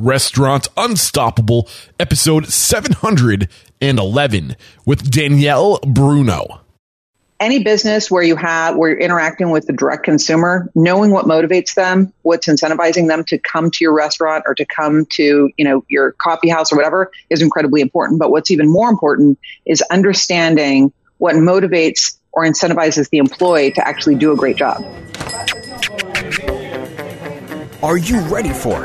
Restaurant Unstoppable, episode 711 with Danielle Bruno. Any business where you have where you're interacting with the direct consumer, knowing what motivates them, what's incentivizing them to come to your restaurant or to come to, you know, your coffee house or whatever is incredibly important. But what's even more important is understanding what motivates or incentivizes the employee to actually do a great job. Are you ready for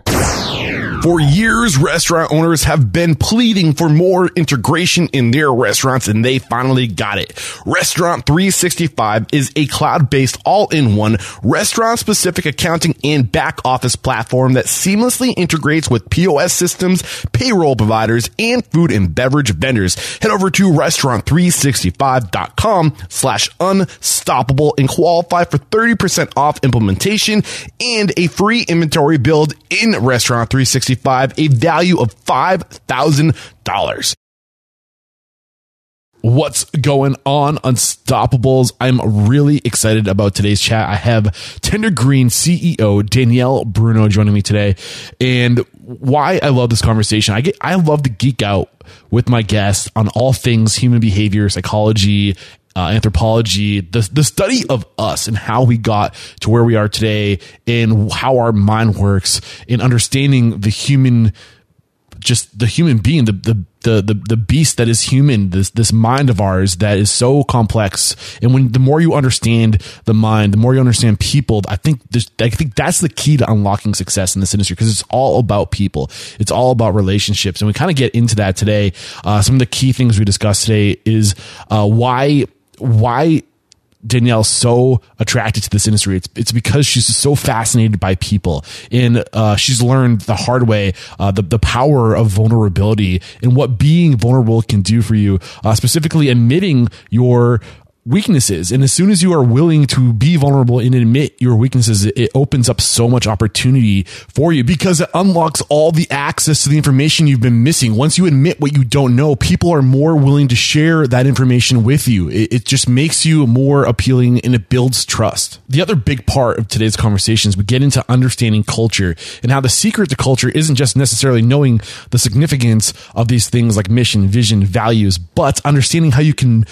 For years, restaurant owners have been pleading for more integration in their restaurants and they finally got it. Restaurant 365 is a cloud-based all-in-one restaurant-specific accounting and back office platform that seamlessly integrates with POS systems, payroll providers, and food and beverage vendors. Head over to restaurant365.com slash unstoppable and qualify for 30% off implementation and a free inventory build in Restaurant 365 a value of $5,000. What's going on, Unstoppables? I'm really excited about today's chat. I have Tender Green CEO Danielle Bruno joining me today. And why I love this conversation, I get I love to geek out with my guests on all things human behavior, psychology, uh, anthropology, the, the study of us and how we got to where we are today and how our mind works in understanding the human, just the human being, the, the, the, the, the beast that is human, this, this mind of ours that is so complex. And when the more you understand the mind, the more you understand people, I think I think that's the key to unlocking success in this industry because it's all about people. It's all about relationships. And we kind of get into that today. Uh, some of the key things we discussed today is, uh, why, why Danielle's so attracted to this industry. It's it's because she's so fascinated by people, and uh, she's learned the hard way uh, the the power of vulnerability and what being vulnerable can do for you. Uh, specifically, admitting your weaknesses. And as soon as you are willing to be vulnerable and admit your weaknesses, it opens up so much opportunity for you because it unlocks all the access to the information you've been missing. Once you admit what you don't know, people are more willing to share that information with you. It, it just makes you more appealing and it builds trust. The other big part of today's conversations, we get into understanding culture and how the secret to culture isn't just necessarily knowing the significance of these things like mission, vision, values, but understanding how you can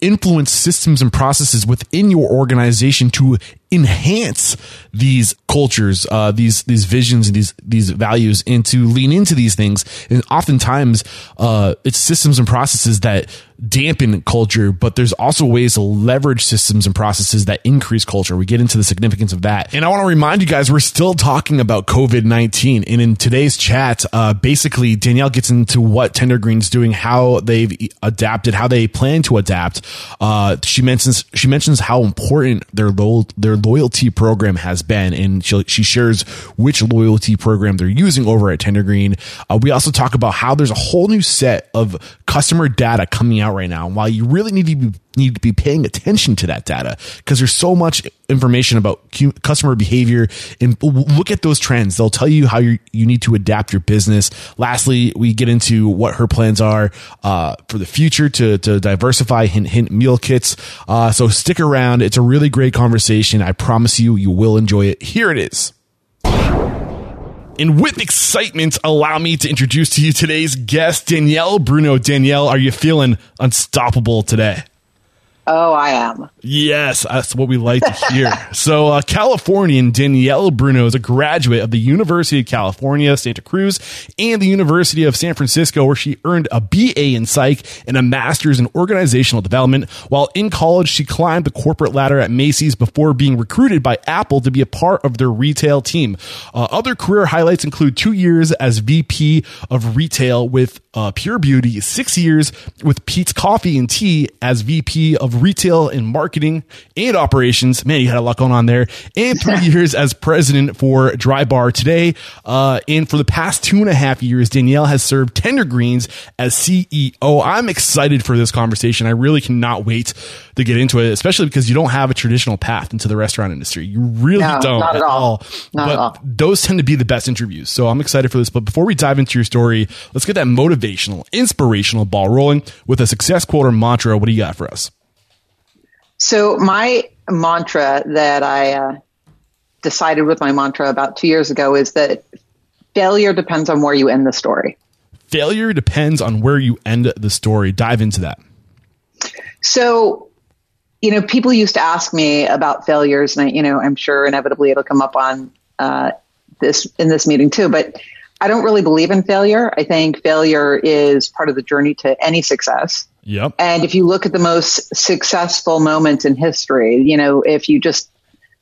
influence systems and processes within your organization to enhance these cultures, uh, these these visions and these these values, and to lean into these things. And oftentimes, uh, it's systems and processes that dampen culture, but there's also ways to leverage systems and processes that increase culture. We get into the significance of that. And I want to remind you guys, we're still talking about COVID 19. And in today's chat, uh, basically, Danielle gets into what Tender Green's doing, how they've adapted, how they plan to adapt. Uh, she mentions, she mentions how important their loyal, their loyalty program has been. And she, she shares which loyalty program they're using over at Tendergreen. Uh, we also talk about how there's a whole new set of customer data coming out right now. And while you really need to be need to be paying attention to that data because there's so much information about customer behavior and look at those trends. They'll tell you how you need to adapt your business. Lastly, we get into what her plans are uh, for the future to to diversify hint hint meal kits. Uh, so stick around. It's a really great conversation. I promise you, you will enjoy it. Here it is. And with excitement, allow me to introduce to you today's guest, Danielle Bruno. Danielle, are you feeling unstoppable today? Oh, I am. Yes, that's what we like to hear. so, uh, Californian Danielle Bruno is a graduate of the University of California, Santa Cruz, and the University of San Francisco, where she earned a BA in psych and a master's in organizational development. While in college, she climbed the corporate ladder at Macy's before being recruited by Apple to be a part of their retail team. Uh, other career highlights include two years as VP of retail with uh, Pure Beauty, six years with Peet's Coffee and Tea as VP of of retail and marketing and operations. Man, you had a lot going on there. And three years as president for Drybar today. Uh, and for the past two and a half years, Danielle has served Tender Greens as CEO. I'm excited for this conversation. I really cannot wait to get into it, especially because you don't have a traditional path into the restaurant industry. You really No, don't not at all. Not but at all. those tend to be the best interviews. So I'm excited for this. But before we dive into your story, let's get that motivational, inspirational ball rolling with a success quote or mantra. What do you got for us? So my mantra that I uh, decided with my mantra about two years ago is that failure depends on where you end the story. Failure depends on where you end the story. Dive into that. So, you know, people used to ask me about failures, and I, you know, I'm sure inevitably it'll come up on uh, this in this meeting too. But I don't really believe in failure. I think failure is part of the journey to any success. Yep. And if you look at the most successful moments in history, you know, if you just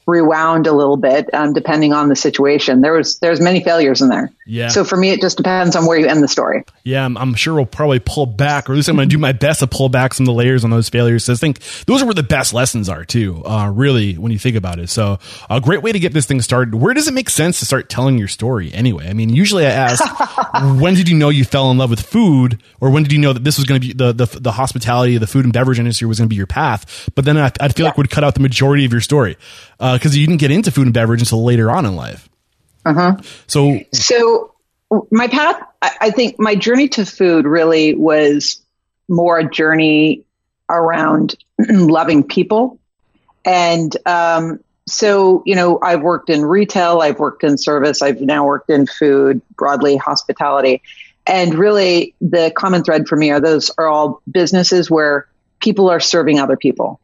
rewound a little bit, um, depending on the situation, there was there's many failures in there. Yeah. So for me, it just depends on where you end the story. Yeah, I'm, I'm sure we'll probably pull back, or at least I'm going to do my best to pull back some of the layers on those failures. So I think those are where the best lessons are too. Uh, really, when you think about it. So a great way to get this thing started. Where does it make sense to start telling your story anyway? I mean, usually I ask, when did you know you fell in love with food, or when did you know that this was going to be the, the the hospitality, the food and beverage industry was going to be your path? But then I, I feel like would cut out the majority of your story because you didn't get into food and beverage until later on in life. So So my path, I, I think my journey to food really was more a journey around loving people. And um, so, you know, I've worked in retail, I've worked in service, I've now worked in food, broadly hospitality. And really, the common thread for me are those are all businesses where people are serving other people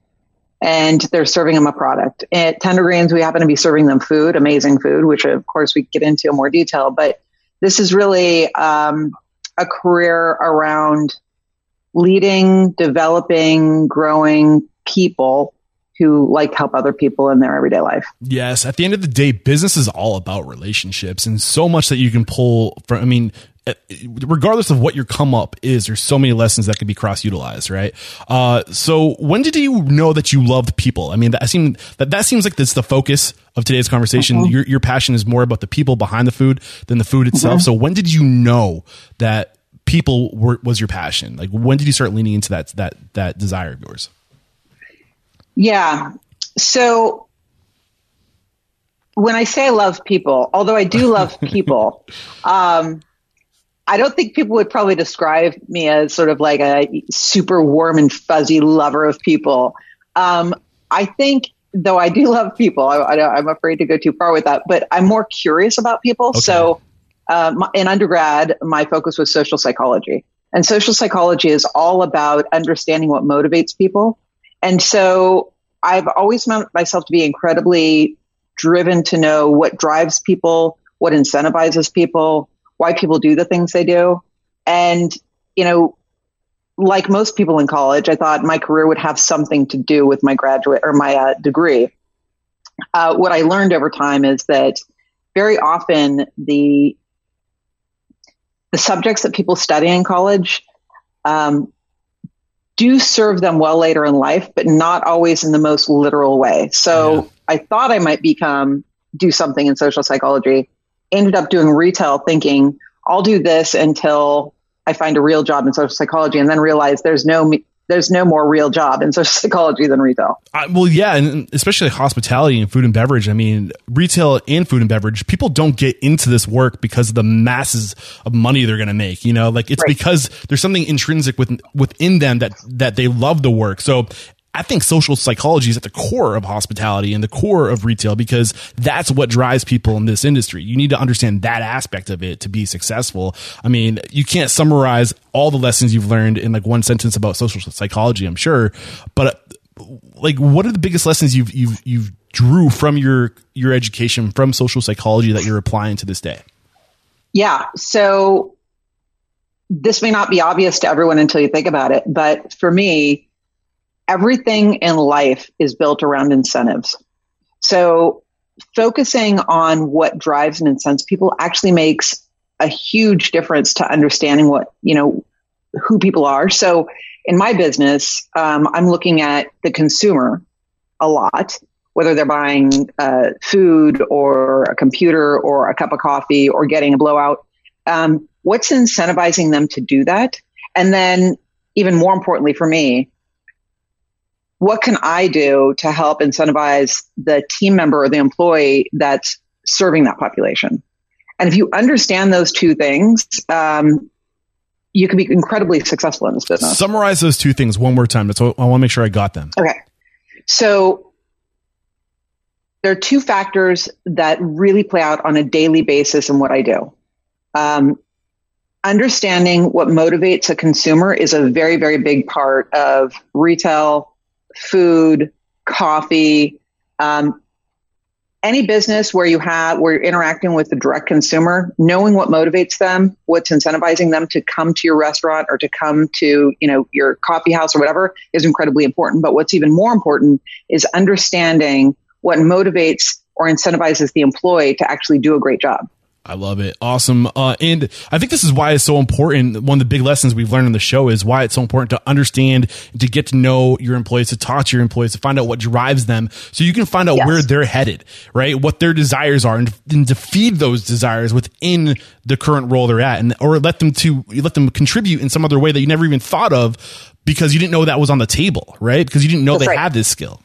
and they're serving them a product. At Tender Greens, we happen to be serving them food, amazing food, which of course we get into in more detail. But this is really um, a career around leading, developing, growing people who like help other people in their everyday life. Yes, at the end of the day, business is all about relationships and so much that you can pull from. I mean, regardless of what your come up is, there's so many lessons that can be cross utilized, right? Uh, so when did you know that you loved people? I mean, that seemed that that seems like that's the focus of today's conversation. Your your passion is more about the people behind the food than the food itself. So when did you know that people were was your passion? Like when did you start leaning into that that that desire of yours? Yeah. So when I say I love people, although I do love people, um, I don't think people would probably describe me as sort of like a super warm and fuzzy lover of people. Um, I think, though I do love people, I, I, I'm afraid to go too far with that, but I'm more curious about people. Okay. So uh, my, in undergrad, my focus was social psychology. And social psychology is all about understanding what motivates people. And so I've always found myself to be incredibly driven to know what drives people, what incentivizes people, why people do the things they do. And, you know, like most people in college, I thought my career would have something to do with my graduate or my uh, degree. Uh, what I learned over time is that very often the the subjects that people study in college um, do serve them well later in life, but not always in the most literal way. So Yeah. I thought I might become do something in social psychology. Ended up doing retail, thinking I'll do this until I find a real job in social psychology, and then realize there's no me- there's no more real job in social psychology than retail. I, well, yeah, and especially hospitality and food and beverage. I mean, retail and food and beverage. People don't get into this work because of the masses of money they're going to make. You know, like it's Right. because there's something intrinsic within within them that that they love the work. So. I think social psychology is at the core of hospitality and the core of retail because that's what drives people in this industry. You need to understand that aspect of it to be successful. I mean, you can't summarize all the lessons you've learned in like one sentence about social psychology, I'm sure, but like what are the biggest lessons you've you've you've drew from your your education from social psychology that you're applying to this day Yeah. So this may not be obvious to everyone until you think about it, but for me, everything in life is built around incentives. So focusing on what drives and incents people actually makes a huge difference to understanding what, you know, who people are. So in my business, um, I'm looking at the consumer a lot, whether they're buying uh, food or a computer or a cup of coffee or getting a blowout. Um, what's incentivizing them to do that? And then, even more importantly for me, what can I do to help incentivize the team member or the employee that's serving that population? And if you understand those two things, um, you can be incredibly successful in this business. Summarize those two things one more time. That's what, I want to make sure I got them. Okay. So there are two factors that really play out on a daily basis in what I do. Um, understanding what motivates a consumer is a very, very big part of retail, food, coffee, um, any business where you have where you're interacting with the direct consumer, knowing what motivates them, what's incentivizing them to come to your restaurant or to come to you know your coffee house or whatever is incredibly important. But what's even more important is understanding what motivates or incentivizes the employee to actually do a great job. I love it. Awesome. Uh, and I think this is why it's so important. One of the big lessons we've learned on the show is why it's so important to understand, to get to know your employees, to talk to your employees, to find out what drives them so you can find out yes. where they're headed, right? What their desires are and, and, to feed those desires within the current role they're at and, or let them to, let them contribute in some other way that you never even thought of because you didn't know that was on the table, right? Because you didn't know That's they right. had this skill.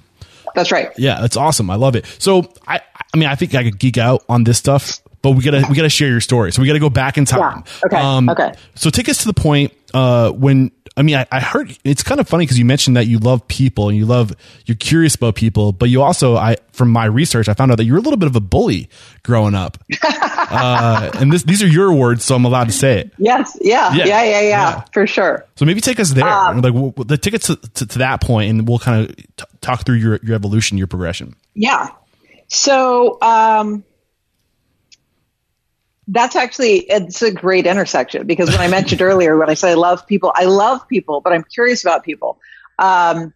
That's right. Yeah, that's awesome. I love it. So I, I mean, I think I could geek out on this stuff but we gotta we gotta share your story. So we gotta go back in time. Yeah. Okay. Um, okay. So take us to the point uh, when I mean I, I heard it's kind of funny because you mentioned that you love people and you love you're curious about people, but you also I from my research I found out that you're a little bit of a bully growing up. uh, and this these are your words, so I'm allowed to say it. Yes. Yeah. Yeah. Yeah. Yeah. yeah, yeah. For sure. So maybe take us there. Um, like we'll, the tickets to, to, to, that point, and we'll kind of t- talk through your your evolution, your progression. Yeah. So. um that's actually it's a great intersection because when I mentioned earlier when I said I love people, I love people, but I'm curious about people. Um,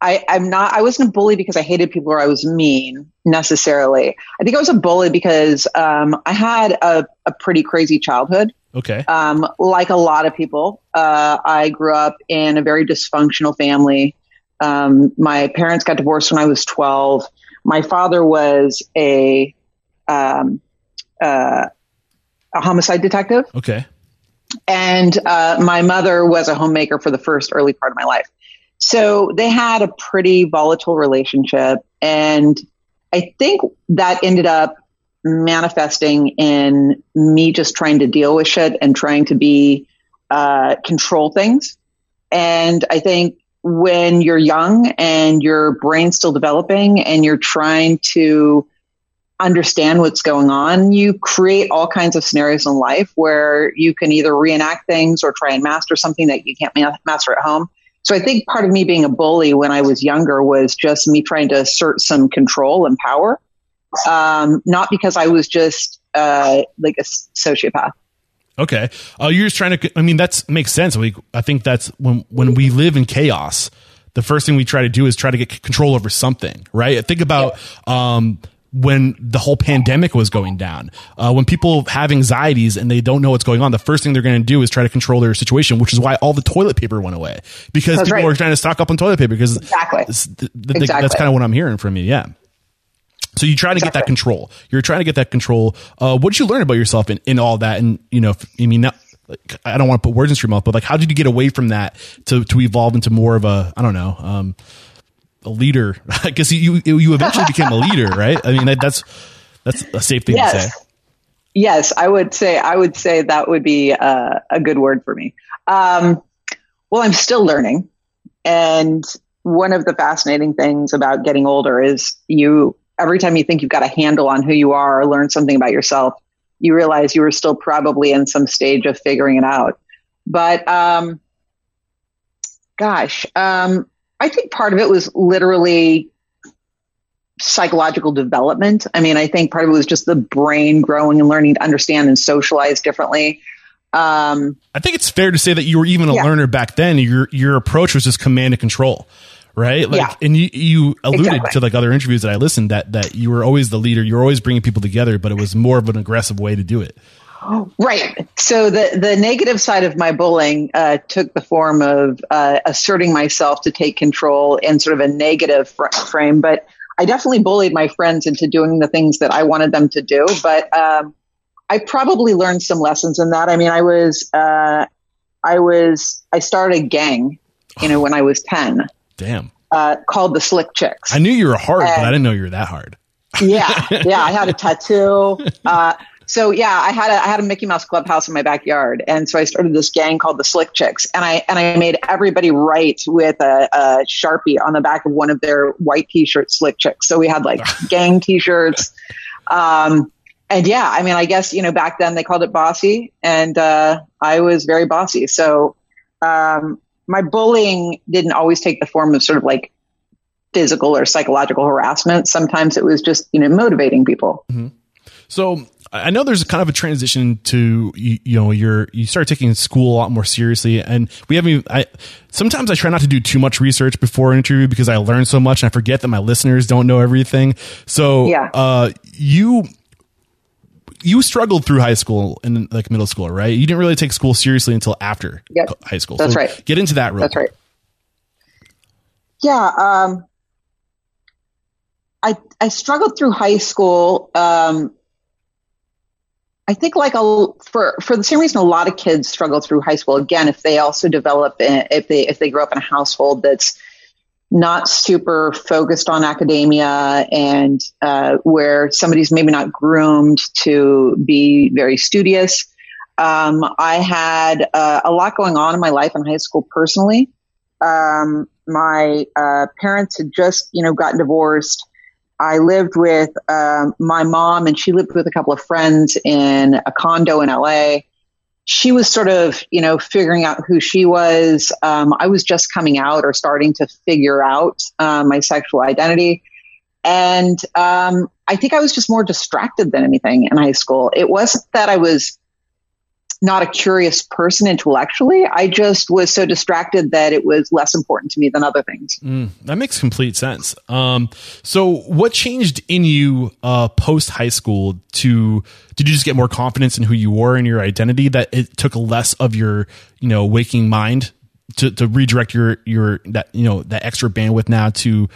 I, I'm not. I wasn't a bully because I hated people or I was mean necessarily. I think I was a bully because um, I had a, a pretty crazy childhood. Okay. Um, like a lot of people, uh, I grew up in a very dysfunctional family. Um, my parents got divorced when I was 12. My father was a um, uh, a homicide detective. Okay. And uh, my mother was a homemaker for the first early part of my life. So they had a pretty volatile relationship. And I think that ended up manifesting in me just trying to deal with shit and trying to be, uh, control things. And I think when you're young and your brain's still developing and you're trying to understand what's going on, you create all kinds of scenarios in life where you can either reenact things or try and master something that you can't ma- master at home. So I think part of me being a bully when I was younger was just me trying to assert some control and power, um, not because I was just uh, like a sociopath. Okay, uh, you're just trying to. I mean, that makes sense. We, I think that's when when we live in chaos. The first thing we try to do is try to get control over something, right? Think about um, when the whole pandemic was going down. Uh, when people have anxieties and they don't know what's going on, the first thing they're going to do is try to control their situation, which is why all the toilet paper went away because that's people right. were trying to stock up on toilet paper because exactly. The, the, exactly. that's kind of what I'm hearing from you. Yeah. So you try to exactly. get that control. You're trying to get that control. Uh, what did you learn about yourself in, in all that? And, you know, I mean, not, like, I don't want to put words in your mouth, but like, how did you get away from that to, to evolve into more of a, I don't know, um, a leader. I guess you you eventually became a leader, right? I mean, that, that's that's a safe thing yes. to say. Yes, I would say I would say that would be a, a good word for me. Um, well, I'm still learning, and one of the fascinating things about getting older is you every time you think you've got a handle on who you are or learn something about yourself, you realize you were still probably in some stage of figuring it out. But um, gosh, um, I think part of it was literally psychological development. I mean, I think part of it was just the brain growing and learning to understand and socialize differently. Um, I think it's fair to say that you were even a yeah. learner back then. Your your approach was just command and control, right? Like, yeah. and you you alluded exactly. to like other interviews that I listened that that you were always the leader. You were always bringing people together, but it was more of an aggressive way to do it. Right. So the the negative side of my bullying uh, took the form of uh, asserting myself to take control in sort of a negative fr- frame. But I definitely bullied my friends into doing the things that I wanted them to do. But um, I probably learned some lessons in that. I mean, I was uh, I was I started a gang, you know, when I was ten. Damn. Uh, called the Slick Chicks. I knew you were hard, and, but I didn't know you were that hard. yeah, yeah. I had a tattoo. So yeah, I had a I had a Mickey Mouse clubhouse in my backyard, and so I started this gang called the Slick Chicks, and I and I made everybody write with a, a sharpie on the back of one of their white T-shirts, Slick Chicks. So we had like gang T-shirts, um, and yeah, I mean, I guess you know back then they called it bossy, and uh, I was very bossy. So um, my bullying didn't always take the form of sort of like physical or psychological harassment. Sometimes it was just you know motivating people. Mm-hmm. So I know there's kind of a transition to you, you, know you're you start taking school a lot more seriously, and we haven't. I sometimes I try not to do too much research before an interview because I learn so much and I forget that my listeners don't know everything. So yeah. uh, you you struggled through high school and like middle school, right? You didn't really take school seriously until after yep. high school. That's so right. Get into that real That's quick. right. Yeah. Um, I I struggled through high school. Um, I think like a for for the same reason a lot of kids struggle through high school. Again, if they also develop if they if they grow up in a household that's not super focused on academia and uh, where somebody's maybe not groomed to be very studious. Um, I had uh, a lot going on in my life in high school personally. Um, my uh, parents had just, you know, gotten divorced. I lived with um, my mom, and she lived with a couple of friends in a condo in LA. She was sort of, you know, figuring out who she was. Um, I was just coming out or starting to figure out uh, my sexual identity. And um, I think I was just more distracted than anything in high school. It wasn't that I was not a curious person intellectually. I just was so distracted that it was less important to me than other things. Mm, that makes complete sense. Um, so, what changed in you uh, post high school? To did you just get more confidence in who you were and your identity that it took less of your you know waking mind to, to redirect your your that you know that extra bandwidth now to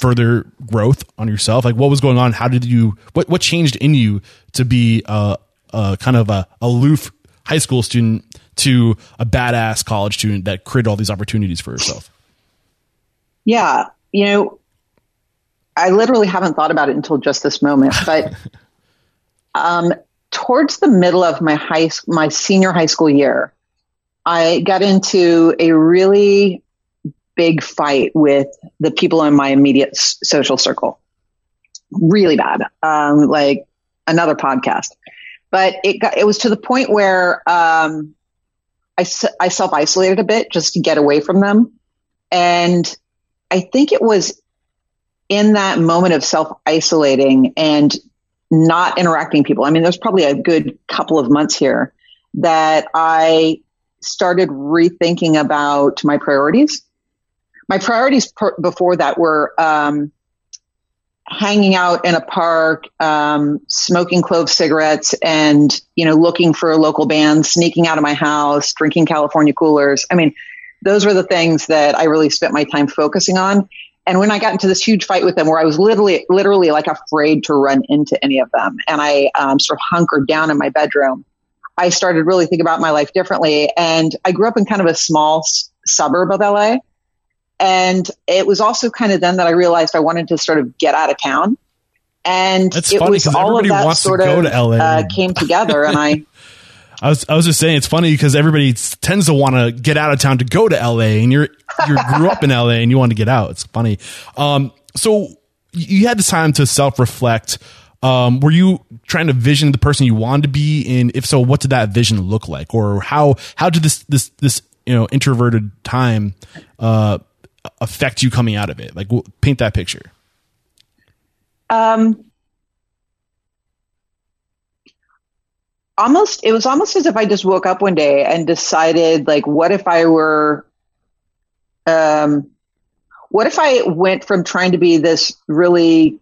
further growth on yourself? Like, what was going on? How did you what what changed in you to be uh, uh, kind of a aloof high school student to a badass college student that created all these opportunities for herself? Yeah, you know, I literally haven't thought about it until just this moment, but um, towards the middle of my high my senior high school year, I got into a really big fight with the people in my immediate social circle. Really bad, um, like another podcast but it got, it was to the point where um, I, I self isolated a bit just to get away from them. And I think it was in that moment of self isolating and not interacting people. I mean, there's probably a good couple of months here that I started rethinking about my priorities. My priorities per- before that were um, hanging out in a park, um, smoking clove cigarettes, and you know, looking for a local band, sneaking out of my house, drinking California coolers. I mean, those were the things that I really spent my time focusing on. And when I got into this huge fight with them, where I was literally, literally like afraid to run into any of them, and I um, sort of hunkered down in my bedroom, I started really thinking about my life differently. And I grew up in kind of a small s- suburb of LA. And it was also kind of then that I realized I wanted to sort of get out of town. And That's it funny was 'cause all of everybody that wants to sort of to LA. uh, came together, and I I was I was just saying it's funny because everybody tends to want to get out of town to go to LA, and you're you grew up in LA and you want to get out. It's funny. Um, so you had this time to self reflect. Um, were you trying to vision the person you wanted to be, and if so, what did that vision look like, or how how did this this this you know introverted time uh, affect you coming out of it? Like, paint that picture. um, almost it was almost as if I just woke up one day and decided like what if I were um what if I went from trying to be this really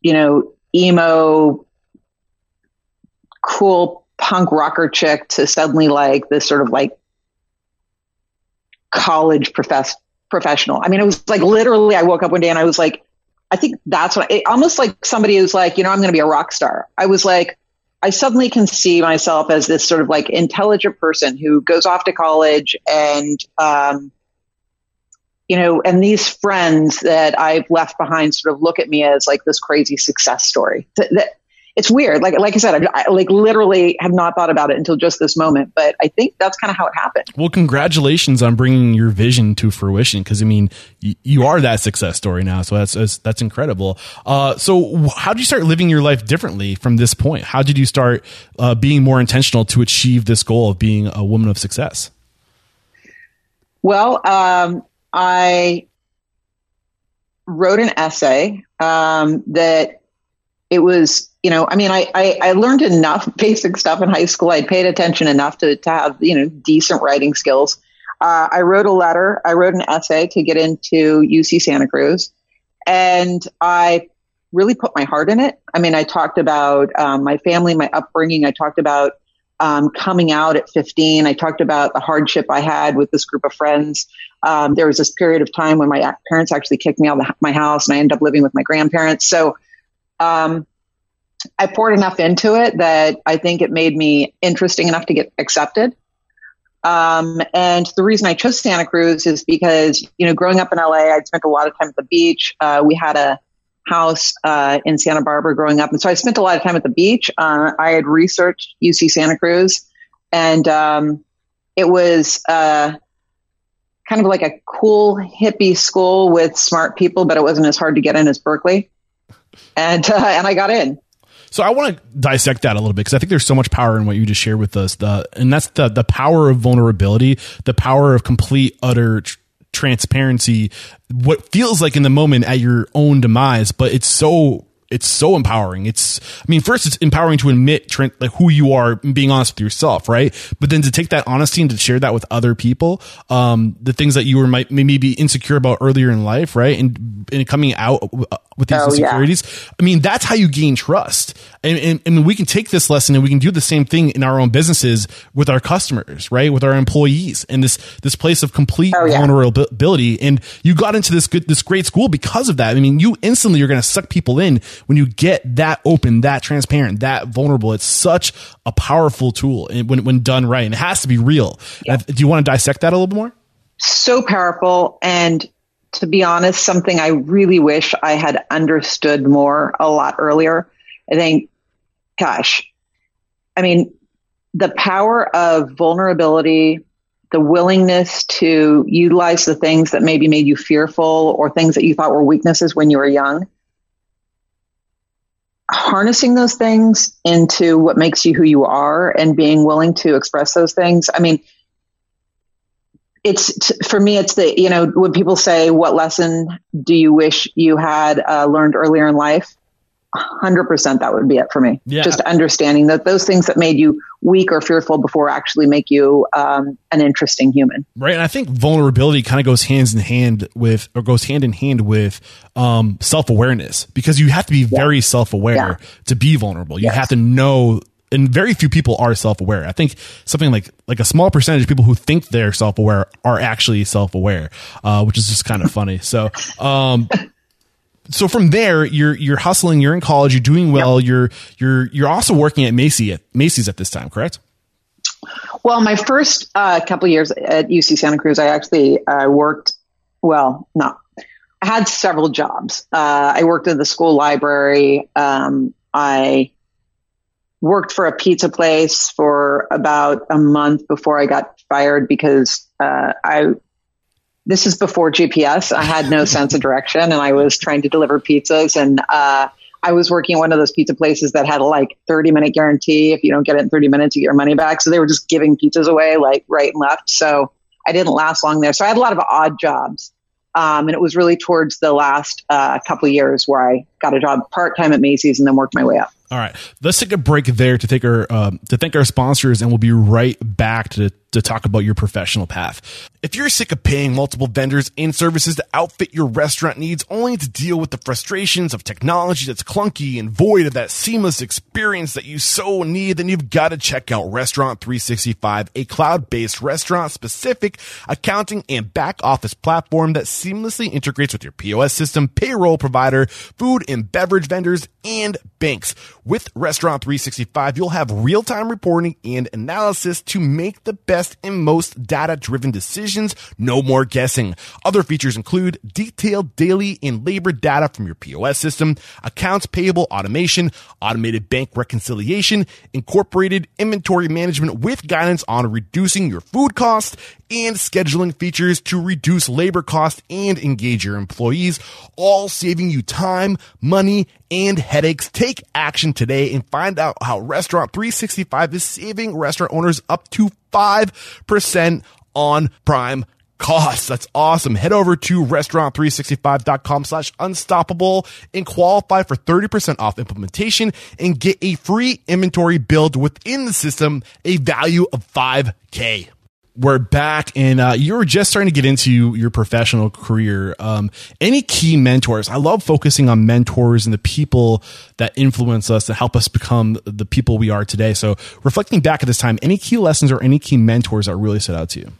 you know emo cool punk rocker chick to suddenly like this sort of like college profess- professional. I mean, it was like literally, I woke up one day and I was like, I think that's what it, almost like somebody who's like, you know, I'm going to be a rock star. I was like, I suddenly can see myself as this sort of like intelligent person who goes off to college and, um, you know, and these friends that I've left behind sort of look at me as like this crazy success story. That, that it's weird. Like, like I said, I, I, like literally have not thought about it until just this moment, but I think that's kind of how it happened. Well, congratulations on bringing your vision to fruition. Cause I mean, y- you are that success story now. So that's, that's, that's incredible. Uh, so how did you start living your life differently from this point? How did you start, uh, being more intentional to achieve this goal of being a woman of success? Well, um, I wrote an essay, um, that it was you know, I mean, I, I, I, learned enough basic stuff in high school. I paid attention enough to, to have, you know, decent writing skills. Uh, I wrote a letter, I wrote an essay to get into UC Santa Cruz, and I really put my heart in it. I mean, I talked about um, my family, my upbringing. I talked about um, coming out at 15. I talked about the hardship I had with this group of friends. Um, there was this period of time when my parents actually kicked me out of my house, and I ended up living with my grandparents. So, um, I poured enough into it that I think it made me interesting enough to get accepted. Um, and the reason I chose Santa Cruz is because, you know, growing up in LA, I'd spent a lot of time at the beach. Uh, we had a house uh, in Santa Barbara growing up. And so I spent a lot of time at the beach. Uh, I had researched UC Santa Cruz, and um, it was uh, kind of like a cool hippie school with smart people, but it wasn't as hard to get in as Berkeley. And, uh, and I got in. So I want to dissect that a little bit because I think there's so much power in what you just shared with us. The and that's the the power of vulnerability, the power of complete utter tr- transparency. What feels like in the moment at your own demise, but it's so it's so empowering. It's, I mean, first it's empowering to admit Trent, like who you are, being honest with yourself, right? But then to take that honesty and to share that with other people, um, the things that you were might maybe be insecure about earlier in life, right? And, and coming out with these oh, insecurities. Yeah. I mean, that's how you gain trust. And, and, and we can take this lesson and we can do the same thing in our own businesses with our customers, right? With our employees and this, this place of complete oh, yeah. vulnerability. And you got into this good, this great school because of that. I mean, you instantly you're going to suck people in when you get that open, that transparent, that vulnerable. It's such a powerful tool when, when done right. And it has to be real. Yeah. Do you want to dissect that a little bit more? So powerful. And to be honest, something I really wish I had understood more a lot earlier. I think, gosh, I mean, the power of vulnerability, the willingness to utilize the things that maybe made you fearful or things that you thought were weaknesses when you were young. Harnessing those things into what makes you who you are and being willing to express those things. I mean, it's for me it's the you know when people say what lesson do you wish you had uh, learned earlier in life 100% that would be it for me yeah. just understanding that those things that made you weak or fearful before actually make you um, an interesting human right and i think vulnerability kind of goes hands in hand with or goes hand in hand with um, self-awareness because you have to be yeah. very self-aware yeah. to be vulnerable you yes. have to know and very few people are self-aware. I think something like like a small percentage of people who think they're self-aware are actually self-aware, uh, which is just kind of funny. So, um, so from there, you're you're hustling. You're in college. You're doing well. Yep. You're you're you're also working at Macy at Macy's at this time, correct? Well, my first uh, couple years at UC Santa Cruz, I actually uh, worked. Well, not. I had several jobs. Uh, I worked in the school library. Um, I worked for a pizza place for about a month before I got fired because uh, I this is before GPS. I had no sense of direction and I was trying to deliver pizzas and uh, I was working at one of those pizza places that had a like 30 minute guarantee. If you don't get it in 30 minutes, you get your money back. So they were just giving pizzas away like right and left. So I didn't last long there. So I had a lot of odd jobs. Um, and it was really towards the last uh, couple years where I got a job part time at Macy's and then worked my way up. All right, let's take a break there to take our um, to thank our sponsors, and we'll be right back to to talk about your professional path. If you're sick of paying multiple vendors and services to outfit your restaurant needs, only to deal with the frustrations of technology that's clunky and void of that seamless experience that you so need, then you've got to check out Restaurant 365, a cloud-based restaurant-specific accounting and back office platform that seamlessly integrates with your POS system, payroll provider, food and beverage vendors, and banks. With Restaurant 365, you'll have real-time reporting and analysis to make the best best and most data driven decisions. No more guessing. Other features include detailed daily and labor data from your POS system, accounts payable automation, automated bank reconciliation, incorporated inventory management with guidance on reducing your food costs, and scheduling features to reduce labor costs and engage your employees, all saving you time, money, and headaches. Take action today and find out how Restaurant 365 is saving restaurant owners up to 5% on prime costs. That's awesome. Head over to restaurant365.com slash unstoppable and qualify for 30% off implementation and get a free inventory build within the system, a value of 5K we're back and uh, you were just starting to get into your professional career. Um, any key mentors? I love focusing on mentors and the people that influence us and help us become the people we are today. So reflecting back at this time any key lessons or any key mentors that really stood out to you?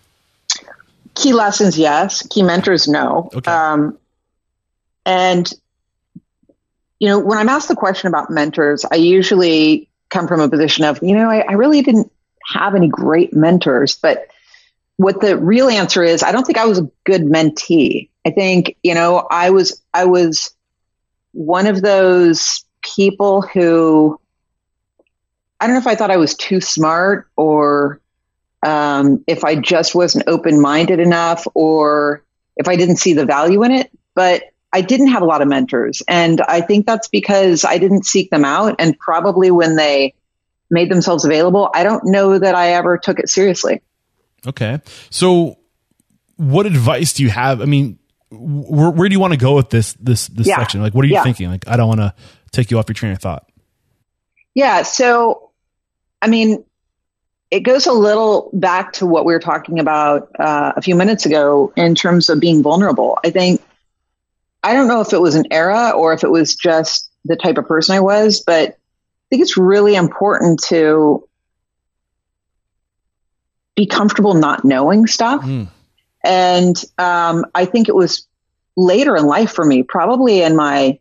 Key lessons yes. Key mentors no. Okay. Um, and you know when i'm asked the question about mentors i usually come from a position of you know I, I really didn't have any great mentors but what the real answer is, I don't think I was a good mentee. I think, you know, I was, I was one of those people who, I don't know if I thought I was too smart or um, if I just wasn't open minded enough or if I didn't see the value in it. But I didn't have a lot of mentors. And I think that's because I didn't seek them out. And probably when they made themselves available, I don't know that I ever took it seriously. Okay. So what advice do you have? I mean, where, where do you want to go with this this this yeah. section? Like what are you yeah. thinking? Like I don't want to take you off your train of thought. Yeah, so I mean, it goes a little back to what we were talking about uh, a few minutes ago in terms of being vulnerable. I think I don't know if it was an era or if it was just the type of person I was, but I think it's really important to be comfortable not knowing stuff. Mm. And um, I think it was later in life for me, probably in my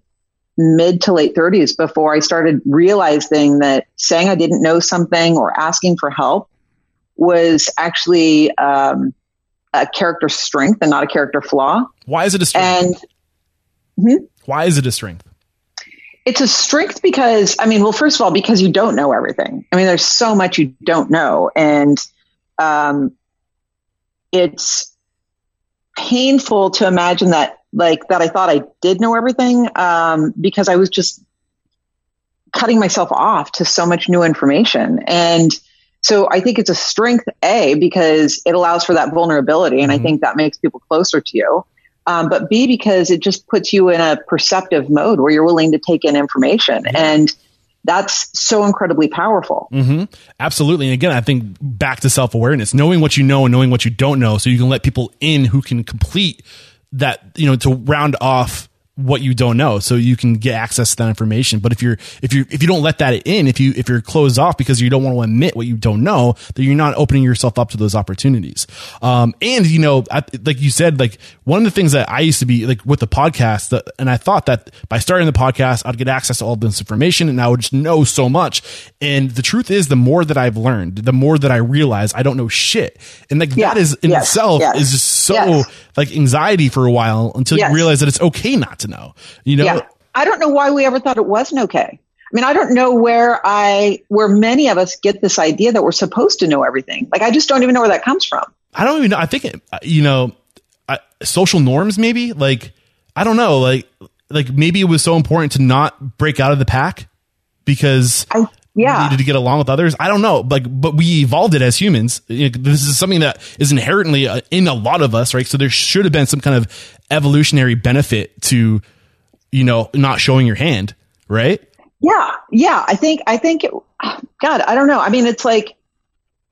mid to late 30s, before I started realizing that saying I didn't know something or asking for help was actually um, a character strength and not a character flaw. Why is it a strength? And hmm? why is it a strength? It's a strength because, I mean, well, first of all, because you don't know everything. I mean, there's so much you don't know. And um, it's painful to imagine that like that I thought I did know everything um, because I was just cutting myself off to so much new information. And so I think it's a strength, A, because it allows for that vulnerability. And mm-hmm. I think that makes people closer to you. Um, but B, because it just puts you in a perceptive mode where you're willing to take in information. Mm-hmm. And that's so incredibly powerful. Mm-hmm. Absolutely. And again, I think back to self awareness, knowing what you know and knowing what you don't know, so you can let people in who can complete that, you know, to round off what you don't know so you can get access to that information but if you're if you if you don't let that in if you if you're closed off because you don't want to admit what you don't know then you're not opening yourself up to those opportunities um and you know I, like you said like one of the things that i used to be like with the podcast that, and i thought that by starting the podcast i'd get access to all this information and i would just know so much and the truth is the more that i've learned the more that i realize i don't know shit and like yeah. that is in yes. itself yes. is just so yes. like anxiety for a while until you realize that it's okay not to know. You know, yeah. I don't know why we ever thought it wasn't okay. I mean, I don't know where I where many of us get this idea that we're supposed to know everything. Like, I just don't even know where that comes from. I don't even know. I think it, you know, I, social norms maybe. Like, I don't know. Like, like maybe it was so important to not break out of the pack because I, yeah. needed to get along with others. I don't know, like, but we evolved it as humans. This is something that is inherently uh, in a lot of us, right? So there should have been some kind of evolutionary benefit to you know, not showing your hand, right? Yeah, yeah. I think I think it, God, I don't know. I mean, it's like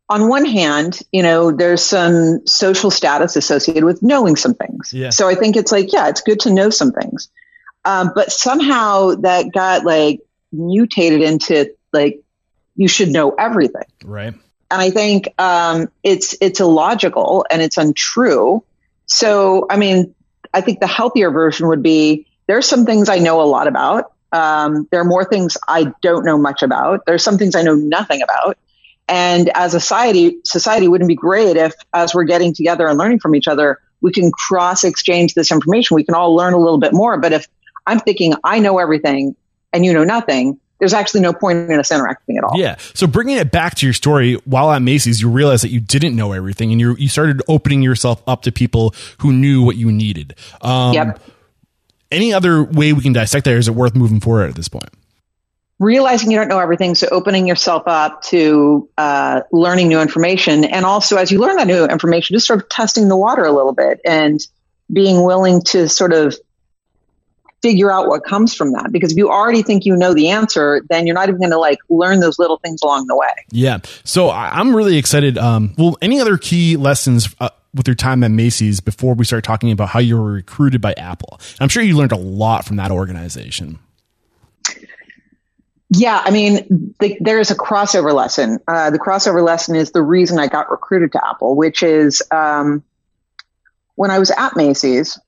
on one hand, you know, there's some social status associated with knowing some things. Yeah. So I think it's like, yeah, it's good to know some things. Um, but somehow that got like mutated into like you should know everything. Right. And I think um, it's it's illogical and it's untrue. So I mean, I think the healthier version would be there's some things I know a lot about. Um, there are more things I don't know much about. There's some things I know nothing about. And as a society, society wouldn't be great if, as we're getting together and learning from each other, we can cross exchange this information. We can all learn a little bit more. But if I'm thinking I know everything and you know nothing, there's actually no point in us interacting at all. Yeah. So bringing it back to your story, while at Macy's, you realized that you didn't know everything, and you you started opening yourself up to people who knew what you needed. Um, Yep. Any other way we can dissect that? Is it worth moving forward at this point? realizing you don't know everything, so opening yourself up to uh, learning new information, and also as you learn that new information, just sort of testing the water a little bit and being willing to sort of figure out what comes from that. Because if you already think you know the answer, then you're not even going to like learn those little things along the way. Yeah. So I'm really excited. Um, well, any other key lessons uh, with your time at Macy's before we start talking about how you were recruited by Apple? I'm sure you learned a lot from that organization. Yeah, I mean, the, there is a crossover lesson. Uh, the crossover lesson is the reason I got recruited to Apple, which is um, when I was at Macy's,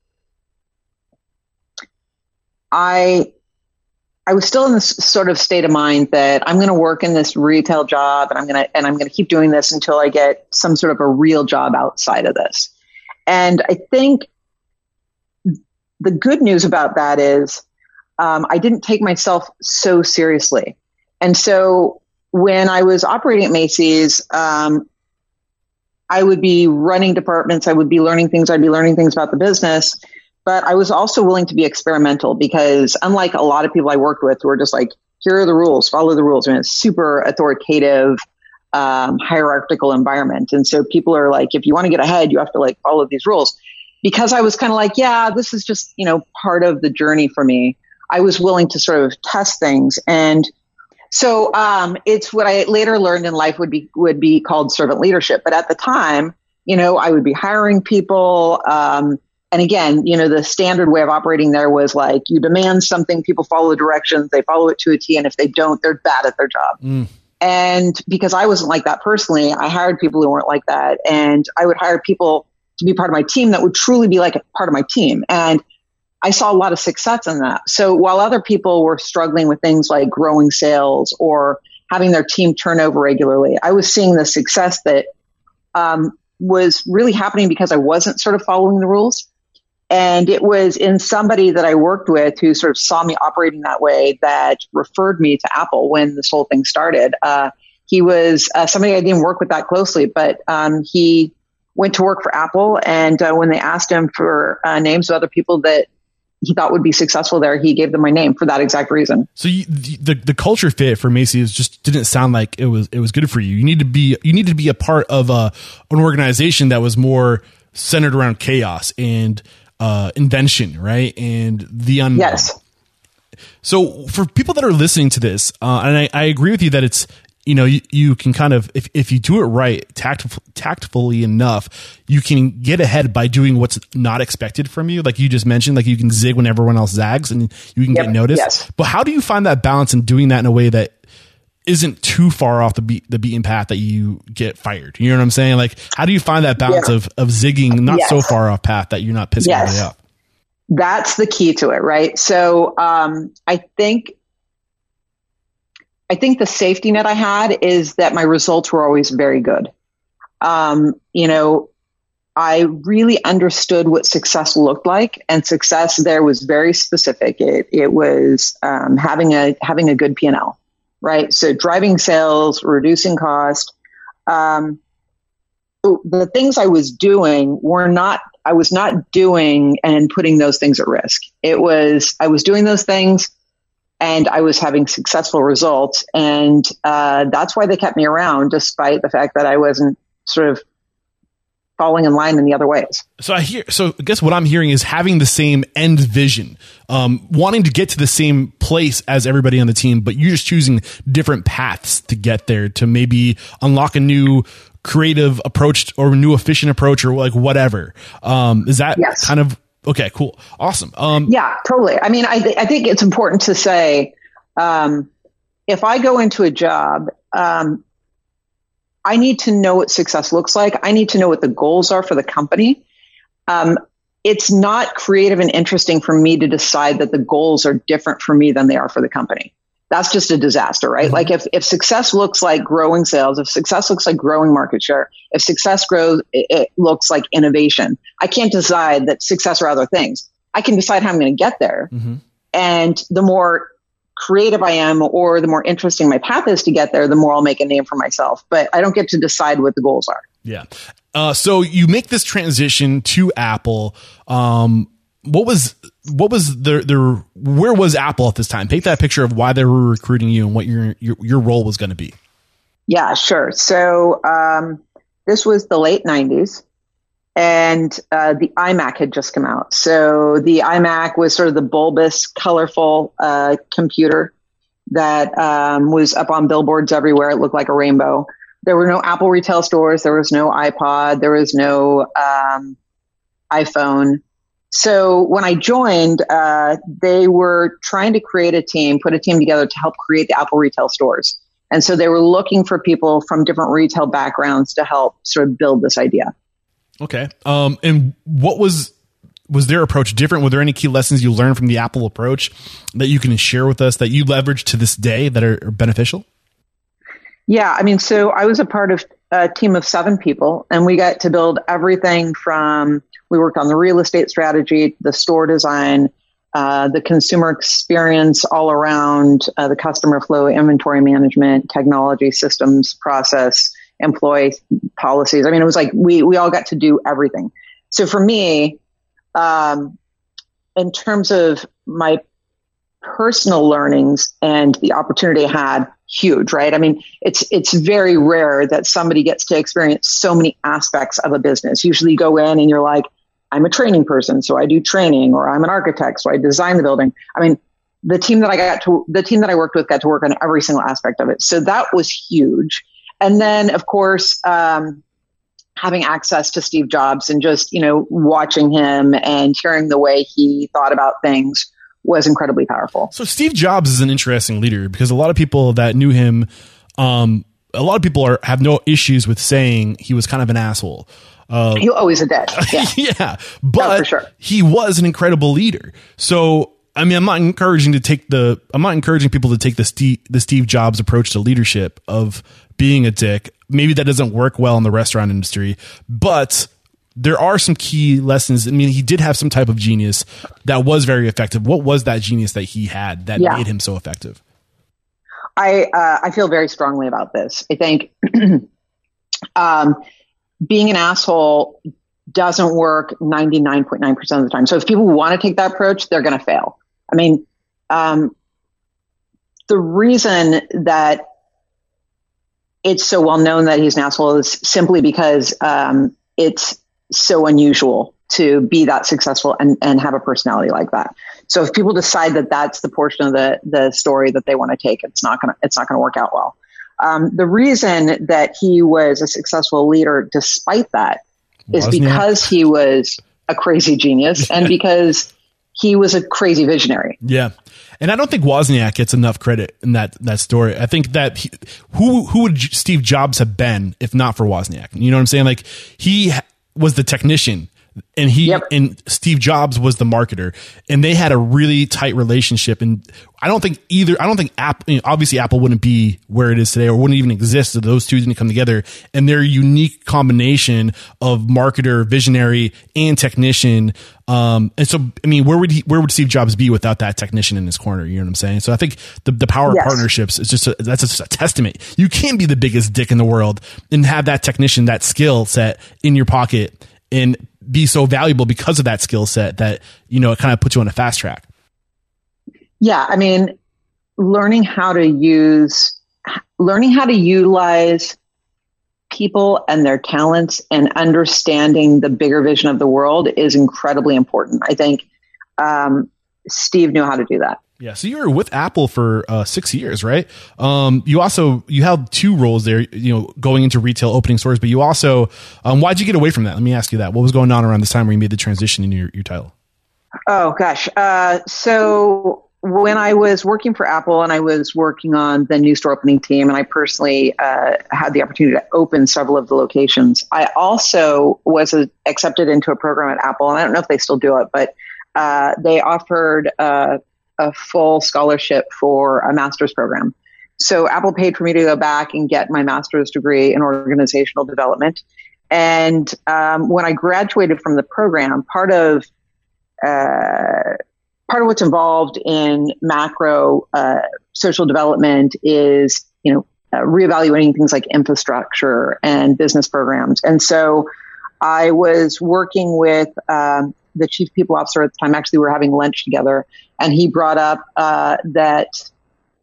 I I was still in this sort of state of mind that I'm going to work in this retail job and I'm going to and I'm going to keep doing this until I get some sort of a real job outside of this. And I think the good news about that is um, I didn't take myself so seriously. And so when I was operating at Macy's, um, I would be running departments, I would be learning things, I'd be learning things about the business. But I was also willing to be experimental because, unlike a lot of people I worked with who are just like, here are the rules, follow the rules, and it's super authoritative, um, hierarchical environment. And so people are like, if you want to get ahead, you have to like follow these rules. Because I was kind of like, yeah, this is just, you know, part of the journey for me. I was willing to sort of test things. And so um, it's what I later learned in life would be would be called servant leadership. But at the time, you know, I would be hiring people. Um, and again, you know, the standard way of operating there was like you demand something, people follow the directions, they follow it to a T, and if they don't, they're bad at their job. Mm. And because I wasn't like that personally, I hired people who weren't like that. And I would hire people to be part of my team that would truly be like a part of my team. And I saw a lot of success in that. So while other people were struggling with things like growing sales or having their team turnover regularly, I was seeing the success that um, was really happening because I wasn't sort of following the rules. And it was in somebody that I worked with who sort of saw me operating that way that referred me to Apple when this whole thing started. Uh, he was uh, somebody I didn't work with that closely, but um, he went to work for Apple. And uh, when they asked him for uh, names of other people that he thought would be successful there, he gave them my name for that exact reason. So you, the the culture fit for Macy's just didn't sound like it was it was good for you. You need to be you need to be a part of a an organization that was more centered around chaos and uh, invention, right? And the unknown. Yes. So for people that are listening to this, uh, and I, I agree with you that it's you know you, you can kind of if, if you do it right tact, tactfully enough you can get ahead by doing what's not expected from you like you just mentioned like you can zig when everyone else zags and you can Yep, get noticed yes. but how do you find that balance in doing that in a way that isn't too far off the beat the beaten path that you get fired you know what i'm saying like how do you find that balance Yeah. of of zigging not so far off path that you're not pissing Yes. off That's the key to it, right? So um, I think I think the safety net I had is that my results were always very good. Um, you know, I really understood what success looked like, and success there was very specific. It it was um, having a having a good P and L, right? So driving sales, reducing cost. Um, the things I was doing were not I was not doing and putting those things at risk. It was I was doing those things and I was having successful results, and uh, that's why they kept me around, despite the fact that I wasn't sort of falling in line in the other ways. So I hear. So I guess what I'm hearing is having the same end vision, um, wanting to get to the same place as everybody on the team, but you're just choosing different paths to get there to maybe unlock a new creative approach or new efficient approach or like whatever. Um, is that yes. kind of okay? Cool, awesome. Um, yeah, totally. I mean, I th- I think it's important to say, um, if I go into a job. Um, I need to know what success looks like. I need to know what the goals are for the company. Um, it's not creative and interesting for me to decide that the goals are different for me than they are for the company. That's just a disaster, right? Mm-hmm. Like if, if success looks like growing sales, if success looks like growing market share, if success grows, it, it looks like innovation. I can't decide that success are other things. I can decide how I'm going to get there. Mm-hmm. And the more creative I am or the more interesting my path is to get there, the more I'll make a name for myself. But I don't get to decide what the goals are. Yeah. Uh, so you make this transition to Apple. Um, what was what was the the where was Apple at this time? Paint that picture of why they were recruiting you and what your your, your role was going to be. Yeah, sure. So um, this was the late '90s and uh, the iMac had just come out. So the iMac was sort of the bulbous, colorful uh, computer that um, was up on billboards everywhere. It looked like a rainbow. There were no Apple retail stores. There was no iPod. There was no um, iPhone. So when I joined, uh, they were trying to create a team, put a team together to help create the Apple retail stores. And so they were looking for people from different retail backgrounds to help sort of build this idea. Okay. Um, and what was was their approach different? Were there any key lessons you learned from the Apple approach that you can share with us that you leverage to this day that are, beneficial? Yeah, I mean, so I was a part of a team of seven people, and we got to build everything from we worked on the real estate strategy, the store design, uh, the consumer experience all around uh, the customer flow, inventory management, technology systems, process, employee policies. I mean, it was like we we all got to do everything. So for me, um, in terms of my personal learnings and the opportunity I had, huge, right? I mean, it's it's very rare that somebody gets to experience so many aspects of a business. Usually, you go in and you're like, I'm a training person, so I do training, or I'm an architect, so I design the building. I mean, the team that I got to, the team that I worked with got to work on every single aspect of it. So that was huge. And then, of course, um, having access to Steve Jobs and just, you know, watching him and hearing the way he thought about things was incredibly powerful. So Steve Jobs is an interesting leader because a lot of people that knew him, um, a lot of people are have no issues with saying he was kind of an asshole. Uh, he always a dead. Yeah, yeah but no, sure. he was an incredible leader. So I mean, I'm not encouraging to take the I'm not encouraging people to take the Steve the Steve Jobs approach to leadership of being a dick. Maybe that doesn't work well in the restaurant industry, but there are some key lessons. I mean, he did have some type of genius that was very effective. What was that genius that he had that yeah. made him so effective? I uh, I feel very strongly about this. I think um, being an asshole doesn't work 99.9% of the time. So if people want to take that approach, they're going to fail. I mean, um, the reason that it's so well known that he's an asshole is simply because um, it's so unusual to be that successful and, and have a personality like that. So if people decide that that's the portion of the, the story that they want to take, it's not going to, it's not to work out well. Um, the reason that he was a successful leader despite that is Wasn't because he was a crazy genius and because he was a crazy visionary. Yeah. And I don't think Wozniak gets enough credit in that that story. I think that he, who who would Steve Jobs have been if not for Wozniak? You know what I'm saying? Like he was the technician and he yep. and Steve Jobs was the marketer, and they had a really tight relationship. And I don't think either. I don't think Apple. You know, obviously, Apple wouldn't be where it is today, or wouldn't even exist if those two didn't come together. And their unique combination of marketer, visionary, and technician. Um, and so, I mean, where would he? Where would Steve Jobs be without that technician in his corner? You know what I'm saying? So I think the the power yes. of partnerships is just a, that's just a testament. You can be the biggest dick in the world and have that technician, that skill set in your pocket and be so valuable because of that skill set that you know it kind of puts you on a fast track yeah i mean learning how to use learning how to utilize people and their talents and understanding the bigger vision of the world is incredibly important. I think um, Steve knew how to do that. Yeah, so you were with Apple for uh, six years, right? Um, you also you held two roles there. You know, going into retail, opening stores, but you also um, why'd you get away from that? Let me ask you that. What was going on around this time where you made the transition in your, your title? Oh gosh, uh, so when I was working for Apple and I was working on the new store opening team, and I personally uh, had the opportunity to open several of the locations, I also was a, accepted into a program at Apple, and I don't know if they still do it, but uh, they offered uh, a full scholarship for a master's program. So Apple paid for me to go back and get my master's degree in organizational development. And um, when I graduated from the program, part of uh, part of what's involved in macro uh, social development is, you know, uh, reevaluating things like infrastructure and business programs. And so I was working with um, the chief people officer at the time. Actually, we were having lunch together, and he brought up uh, that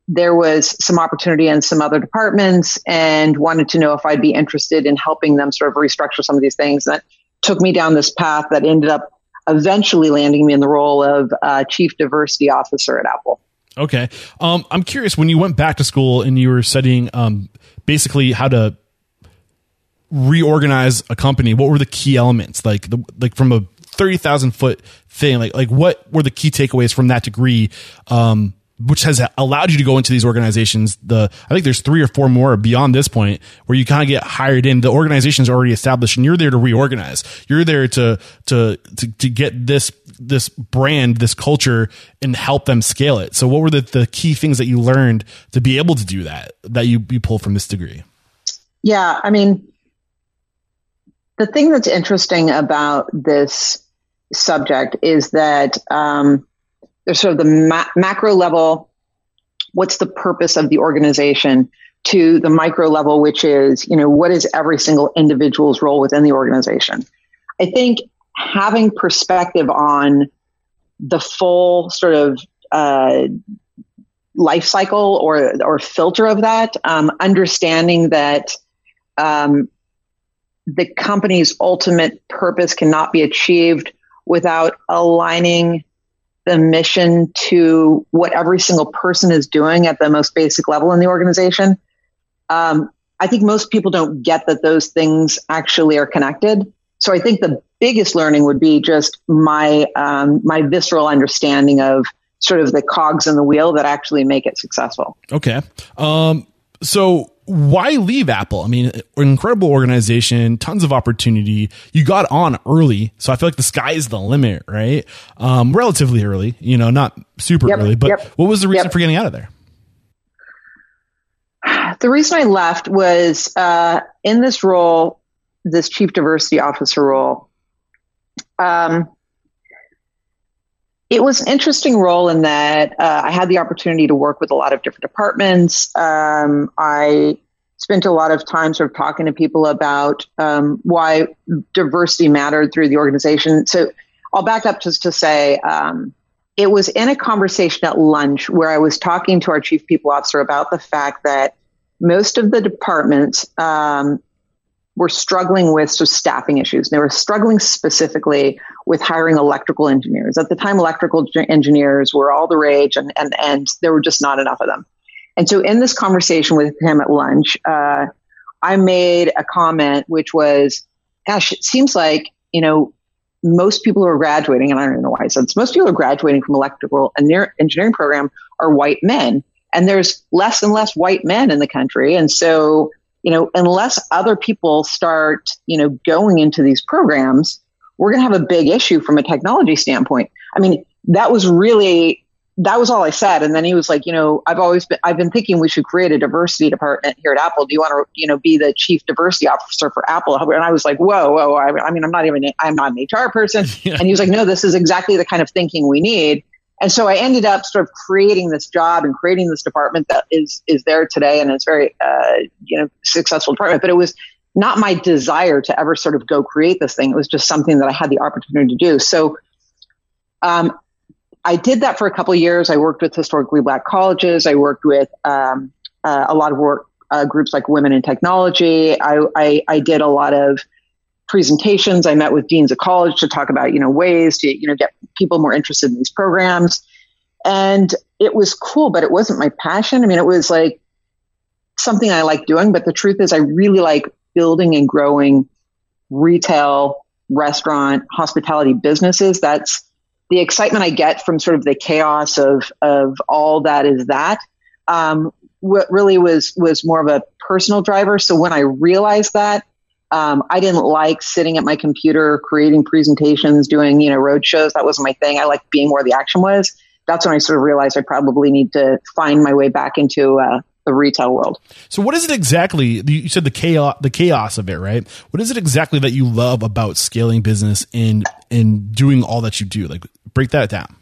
there was some opportunity in some other departments and wanted to know if I'd be interested in helping them sort of restructure some of these things. That took me down this path that ended up eventually landing me in the role of uh, chief diversity officer at Apple. Okay. Um, I'm curious when you went back to school and you were studying um, basically how to reorganize a company. What were the key elements like the like from a thirty thousand foot thing? Like like what were the key takeaways from that degree? Um, which has allowed you to go into these organizations. The I think there's three or four more beyond this point where you kind of get hired in. The organization's already established, and you're there to reorganize. You're there to to to, to get this this brand, this culture, and help them scale it. So, what were the, the key things that you learned to be able to do that that you you pull from this degree? Yeah, I mean, the thing that's interesting about this subject is that. Um, there's sort of the ma- macro level what's the purpose of the organization to the micro level which is you know what is every single individual's role within the organization i think having perspective on the full sort of uh, life cycle or or filter of that um, understanding that um, the company's ultimate purpose cannot be achieved without aligning the mission to what every single person is doing at the most basic level in the organization. Um, I think most people don't get that those things actually are connected. So I think the biggest learning would be just my um, my visceral understanding of sort of the cogs in the wheel that actually make it successful. Okay. Um, so why leave Apple? I mean, incredible organization, tons of opportunity. You got on early, so I feel like the sky is the limit, right? Um, relatively early, you know, not super yep, early. But yep, what was the reason yep. for getting out of there? The reason I left was uh, in this role, this chief diversity officer role. Um, it was an interesting role in that uh, I had the opportunity to work with a lot of different departments. Um, I spent a lot of time sort of talking to people about um, why diversity mattered through the organization. So I'll back up just to say um, it was in a conversation at lunch where I was talking to our chief people officer about the fact that most of the departments um, were struggling with of staffing issues. They were struggling specifically with hiring electrical engineers. At the time, electrical engineers were all the rage, and and and there were just not enough of them. And so, in this conversation with him at lunch, uh, I made a comment which was, "Gosh, it seems like you know." Most people who are graduating, and I don't even know why I said this, most people who are graduating from electrical engineering program are white men. And there's less and less white men in the country. And so you know, unless other people start, you know, going into these programs, we're going to have a big issue from a technology standpoint. I mean, that was really that was all I said. And then he was like, you know, I've always been, I've been thinking we should create a diversity department here at Apple. Do you want to, you know, be the chief diversity officer for Apple? And I was like, whoa, whoa. I, I mean, I'm not even, I'm not an HR person. Yeah. And he was like, no, this is exactly the kind of thinking we need. And so I ended up sort of creating this job and creating this department that is is there today, and it's very uh, you know successful department. But it was not my desire to ever sort of go create this thing. It was just something that I had the opportunity to do. So um, I did that for a couple years. I worked with historically black colleges. I worked with um, uh, a lot of work uh, groups like Women in Technology. I, I, I did a lot of presentations. I met with deans of college to talk about, you know, ways to, you know, get people more interested in these programs. And it was cool, but it wasn't my passion. I mean, it was like something I like doing, but the truth is I really like building and growing retail, restaurant, hospitality businesses. That's the excitement I get from sort of the chaos of, of all that is that. Um, what really was, was more of a personal driver. So when I realized that, um, I didn't like sitting at my computer creating presentations, doing you know road shows. That wasn't my thing. I liked being where the action was. That's when I sort of realized I probably need to find my way back into uh, the retail world. So, what is it exactly? You said the chaos, the chaos of it, right? What is it exactly that you love about scaling business and and doing all that you do? Like, break that down.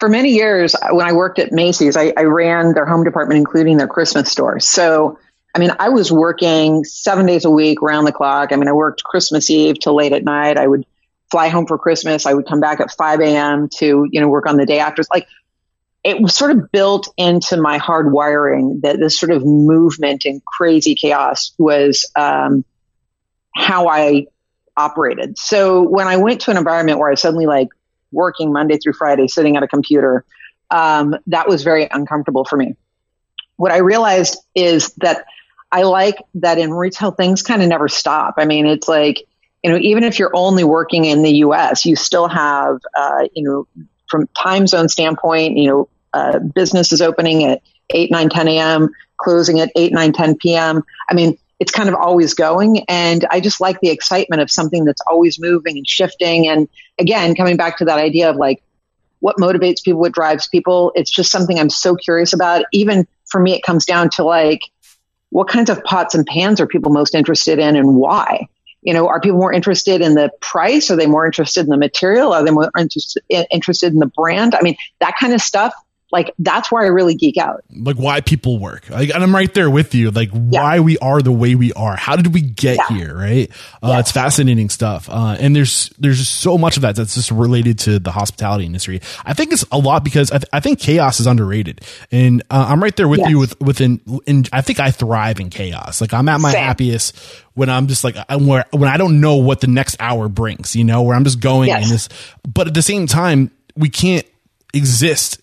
For many years, when I worked at Macy's, I, I ran their home department, including their Christmas store. So I mean, I was working seven days a week, round the clock. I mean, I worked Christmas Eve till late at night. I would fly home for Christmas. I would come back at 5 a.m. to, you know, work on the day after. Like it was sort of built into my hard wiring that this sort of movement and crazy chaos was um, how I operated. So when I went to an environment where I was suddenly like working Monday through Friday, sitting at a computer, um, that was very uncomfortable for me. What I realized is that I like that in retail things kind of never stop. I mean, it's like, you know, even if you're only working in the US, you still have, uh, you know, from time zone standpoint, you know, uh, business is opening at 8, 9, 10 a.m., closing at 8, 9, 10 p.m. I mean, it's kind of always going. And I just like the excitement of something that's always moving and shifting. And again, coming back to that idea of like what motivates people, what drives people, it's just something I'm so curious about. Even for me, it comes down to like, what kinds of pots and pans are people most interested in and why? You know, are people more interested in the price? Are they more interested in the material? Are they more interested interested in the brand? I mean, that kind of stuff like that's where I really geek out. Like why people work. Like, and I'm right there with you. Like yeah. why we are the way we are. How did we get yeah. here? Right. Uh, yes. It's fascinating stuff. Uh, and there's, there's just so much of that that's just related to the hospitality industry. I think it's a lot because I, th- I think chaos is underrated. And uh, I'm right there with yes. you with, within, in, I think I thrive in chaos. Like I'm at my Same. happiest when I'm just like, I'm where, when I don't know what the next hour brings, you know, where I'm just going yes. and this, but at the same time, we can't exist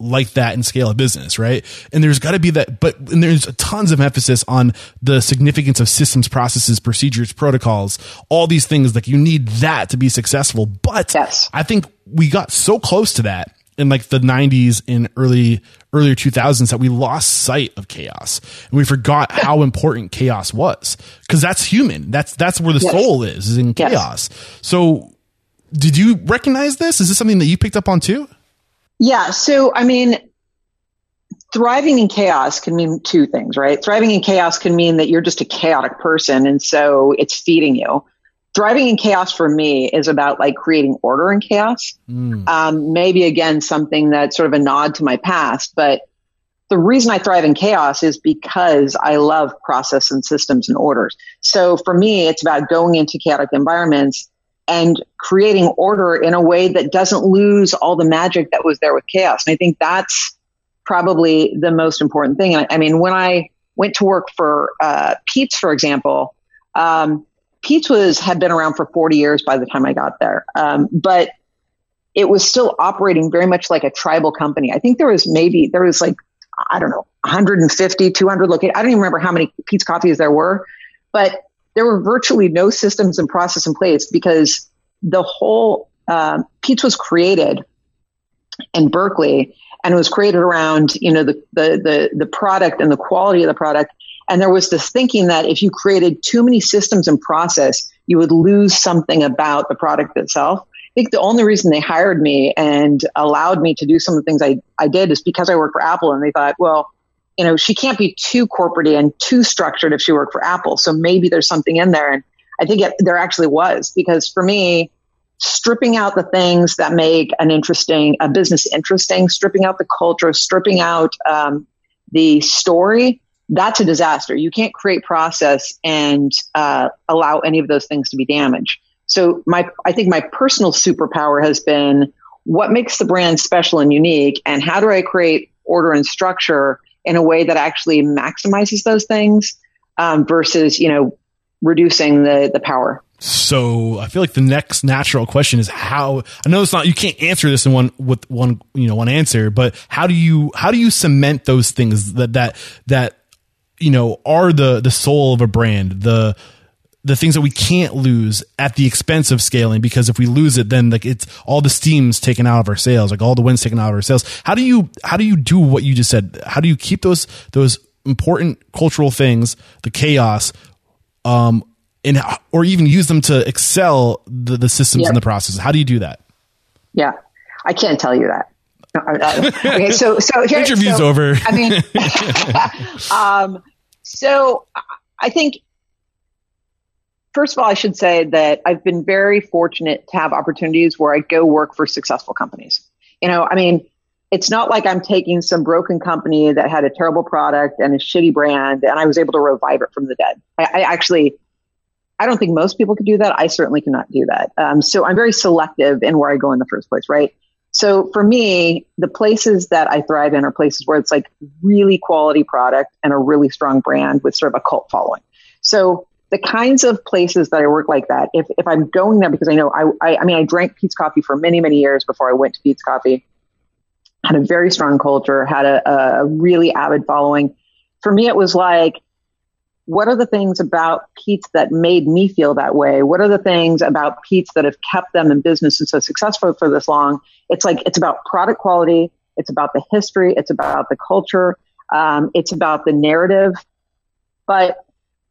like that and scale a business, right? And there's got to be that, but and there's tons of emphasis on the significance of systems, processes, procedures, protocols, all these things. Like you need that to be successful. But yes. I think we got so close to that in like the 90s and early earlier 2000s that we lost sight of chaos and we forgot how important chaos was because that's human that's that's where the yes. soul is is in chaos yes. so did you recognize this is this something that you picked up on too yeah. So, I mean, thriving in chaos can mean two things, right? Thriving in chaos can mean that you're just a chaotic person and so it's feeding you. Thriving in chaos for me is about like creating order in chaos. Mm. Um, maybe again, something that's sort of a nod to my past, but the reason I thrive in chaos is because I love process and systems and orders. So for me, it's about going into chaotic environments and creating order in a way that doesn't lose all the magic that was there with chaos. And I think that's probably the most important thing. I, I mean, when I went to work for uh, Peet's, for example, um, Peet's was had been around for 40 years by the time I got there, um, but it was still operating very much like a tribal company. I think there was maybe there was like I don't know 150, 200 locations. I don't even remember how many Peet's coffees there were, but there were virtually no systems and process in place because the whole uh, Peet's was created in Berkeley and it was created around you know the, the the the product and the quality of the product. And there was this thinking that if you created too many systems and process, you would lose something about the product itself. I think the only reason they hired me and allowed me to do some of the things I, I did is because I worked for Apple and they thought, well, you know, she can't be too corporate and too structured if she worked for Apple. So maybe there's something in there. And I think it, there actually was because for me, stripping out the things that make an interesting, a business interesting, stripping out the culture, stripping out um, the story, that's a disaster. You can't create process and uh, allow any of those things to be damaged. So my, I think my personal superpower has been what makes the brand special and unique, and how do I create order and structure in a way that actually maximizes those things um, versus, you know, reducing the, the power. So I feel like the next natural question is how I know it's not you can't answer this in one with one you know one answer, but how do you how do you cement those things that that that you know are the the soul of a brand the the things that we can't lose at the expense of scaling because if we lose it then like it's all the steam's taken out of our sales like all the wind's taken out of our sails how do you how do you do what you just said? How do you keep those those important cultural things the chaos um and or even use them to excel the, the systems and the processes how do you do that? Yeah. I can't tell you that. Okay so so here, interviews so, over. I mean um so i think first of all, I should say that I've been very fortunate to have opportunities where I go work for successful companies. You know, I mean, it's not like I'm taking some broken company that had a terrible product and a shitty brand and I was able to revive it from the dead. I, I actually, I don't think most people could do that. I certainly cannot do that. Um, so I'm very selective in where I go in the first place, right? So for me, the places that I thrive in are places where it's like really quality product and a really strong brand with sort of a cult following. So the kinds of places that I work like that, if, if I'm going there because I know I, I, I mean, I drank Peet's Coffee for many, many years before I went to Peet's Coffee, had a very strong culture, had a, a really avid following. For me, it was like, what are the things about Peet's that made me feel that way? What are the things about Peet's that have kept them in business and so successful for this long? It's like, it's about product quality. It's about the history. It's about the culture. Um, it's about the narrative. But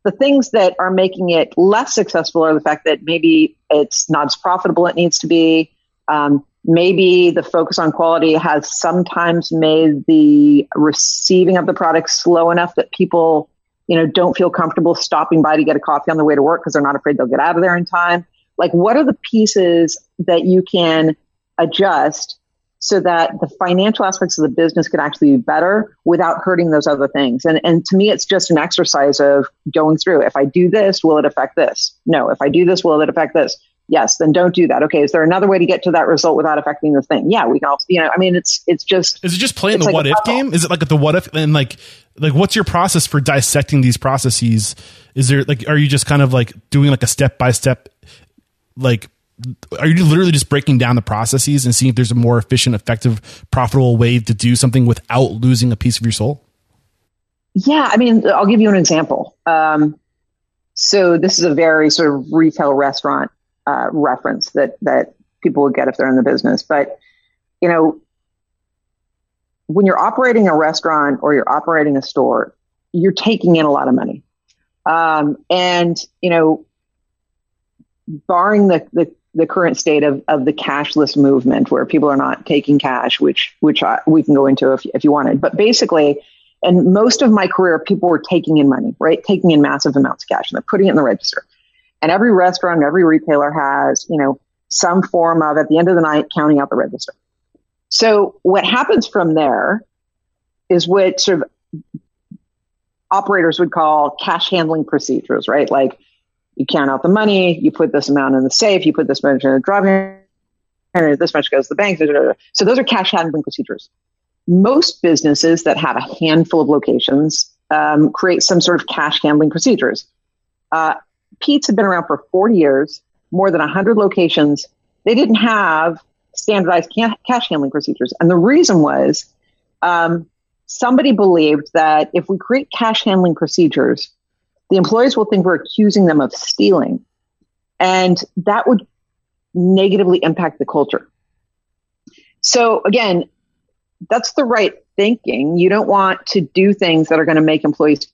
the things that are making it less successful are the fact that maybe it's not as profitable it needs to be. Um, maybe the focus on quality has sometimes made the receiving of the product slow enough that people, you know, don't feel comfortable stopping by to get a coffee on the way to work because they're not afraid they'll get out of there in time. Like, what are the pieces that you can adjust so that the financial aspects of the business could actually be better without hurting those other things. And, and to me, it's just an exercise of going through. If I do this, will it affect this? No. If I do this, will it affect this? Yes. Then don't do that. Okay. Is there another way to get to that result without affecting the thing? Yeah. We can also, you know, I mean, it's, it's just. Is it just playing the like what if game? Is it like the what if and like, like what's your process for dissecting these processes? Is there like, are you just kind of like doing like a step by step, like are you literally just breaking down the processes and seeing if there's a more efficient, effective, profitable way to do something without losing a piece of your soul? Yeah, I mean, I'll give you an example. Um, so this is a very sort of retail restaurant uh, reference that that people would get if they're in the business. But you know, when you're operating a restaurant or you're operating a store, you're taking in a lot of money, um, and you know, barring the, the the current state of, of the cashless movement where people are not taking cash, which which I, we can go into if, if you wanted. But basically, and most of my career, people were taking in money, right? Taking in massive amounts of cash and they're putting it in the register. And every restaurant, every retailer has, you know, some form of at the end of the night counting out the register. So what happens from there is what sort of operators would call cash handling procedures, right? Like you count out the money, you put this amount in the safe, you put this much in the driving, and this much goes to the bank. So those are cash handling procedures. Most businesses that have a handful of locations um, create some sort of cash handling procedures. Uh, Peet's had been around for 40 years, more than 100 locations. They didn't have standardized ca- cash handling procedures. And the reason was um, somebody believed that if we create cash handling procedures, the employees will think we're accusing them of stealing. And that would negatively impact the culture. So again, that's the right thinking. You don't want to do things that are going to make employees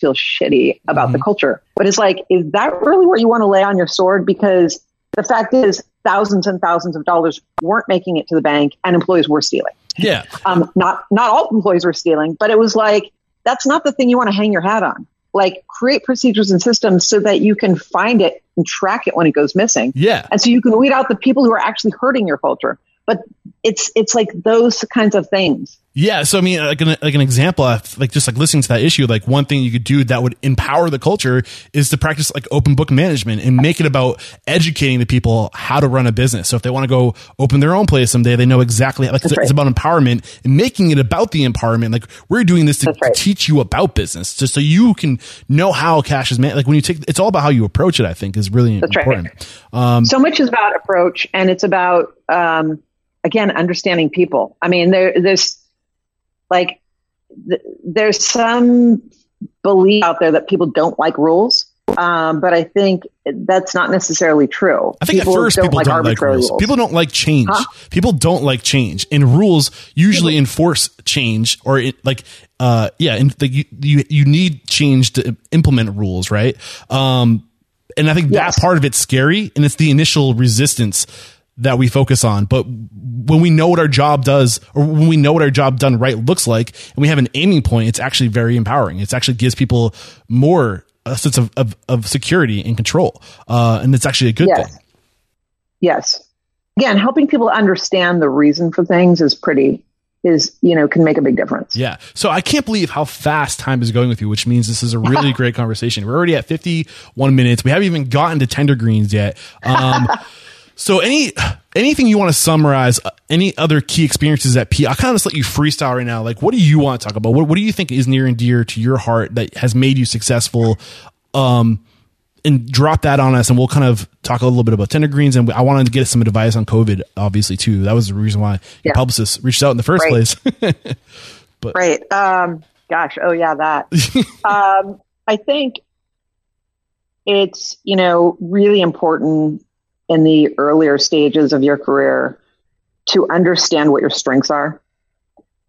feel shitty about mm-hmm. the culture. But it's like, is that really where you want to lay on your sword? Because the fact is, thousands and thousands of dollars weren't making it to the bank, and employees were stealing. Yeah. Um, not not all employees were stealing, but it was like that's not the thing you want to hang your hat on like create procedures and systems so that you can find it and track it when it goes missing. Yeah. And so you can weed out the people who are actually hurting your culture. But it's it's like those kinds of things Yeah, so I mean, like an like an example, like just like listening to that issue, like one thing you could do that would empower the culture is to practice like open book management and make it about educating the people how to run a business. So if they want to go open their own place someday, they know exactly like it's, right. it's, about empowerment and making it about the empowerment. Like we're doing this to, right. to, teach you about business, just so you can know how cash is managed. Like when you take, it's all about how you approach it. I think is really That's important. Right. Um, so much is about approach, and it's about um, again understanding people. I mean, there, there's like th- there's some belief out there that people don't like rules. Um, but I think that's not necessarily true. I think people at first don't people like don't like rules. rules. People don't like change. Huh? People don't like change, and rules usually enforce change, or it, like, uh, yeah, and the, you, you you need change to implement rules, right? Um, and I think yes. that part of it's scary, and it's the initial resistance that we focus on. But when we know what our job does, or when we know what our job done right looks like, and we have an aiming point, it's actually very empowering. It actually gives people more a sense of, of, of security and control. Uh, and it's actually a good yes. thing. Yes. Again, helping people understand the reason for things is pretty is you know can make a big difference. Yeah. So I can't believe how fast time is going with you, which means this is a really great conversation. We're already at 51 minutes. We haven't even gotten to tender greens yet. Um, So any anything you want to summarize, uh, any other key experiences at P? I kind of just let you freestyle right now. Like, what do you want to talk about? What, what do you think is near and dear to your heart that has made you successful? Um, and drop that on us, and we'll kind of talk a little bit about tender greens. And I wanted to get some advice on COVID, obviously too. That was the reason why yeah. your publicist reached out in the first right. place. but right, um, gosh, oh yeah, that. um, I think it's you know really important in the earlier stages of your career to understand what your strengths are.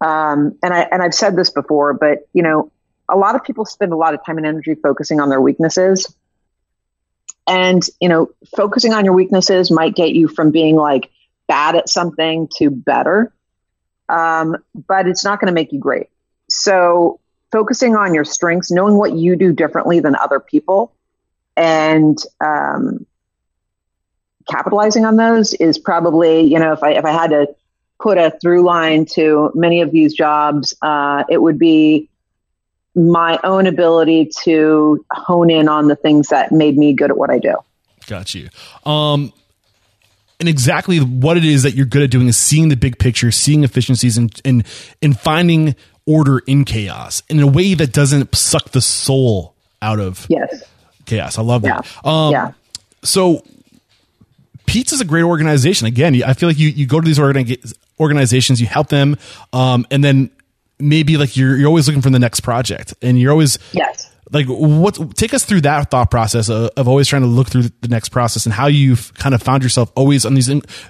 Um, and I and I've said this before, but you know, a lot of people spend a lot of time and energy focusing on their weaknesses. And you know, focusing on your weaknesses might get you from being like bad at something to better, um, but it's not going to make you great. So, focusing on your strengths, knowing what you do differently than other people, and um, capitalizing on those is probably, you know, if I if I had to put a through line to many of these jobs, uh, it would be my own ability to hone in on the things that made me good at what I do. Got you. Um, and exactly what it is that you're good at doing is seeing the big picture, seeing efficiencies, and and and finding order in chaos in a way that doesn't suck the soul out of yes chaos. I love that. Yeah. Um, yeah. So Peet's a great organization. Again, I feel like you, you go to these organi- organizations, you help them, um, and then maybe like you're you're always looking for the next project, and you're always yes. Like what? Take us through that thought process of, of always trying to look through the next process, and how you've kind of found yourself always on these.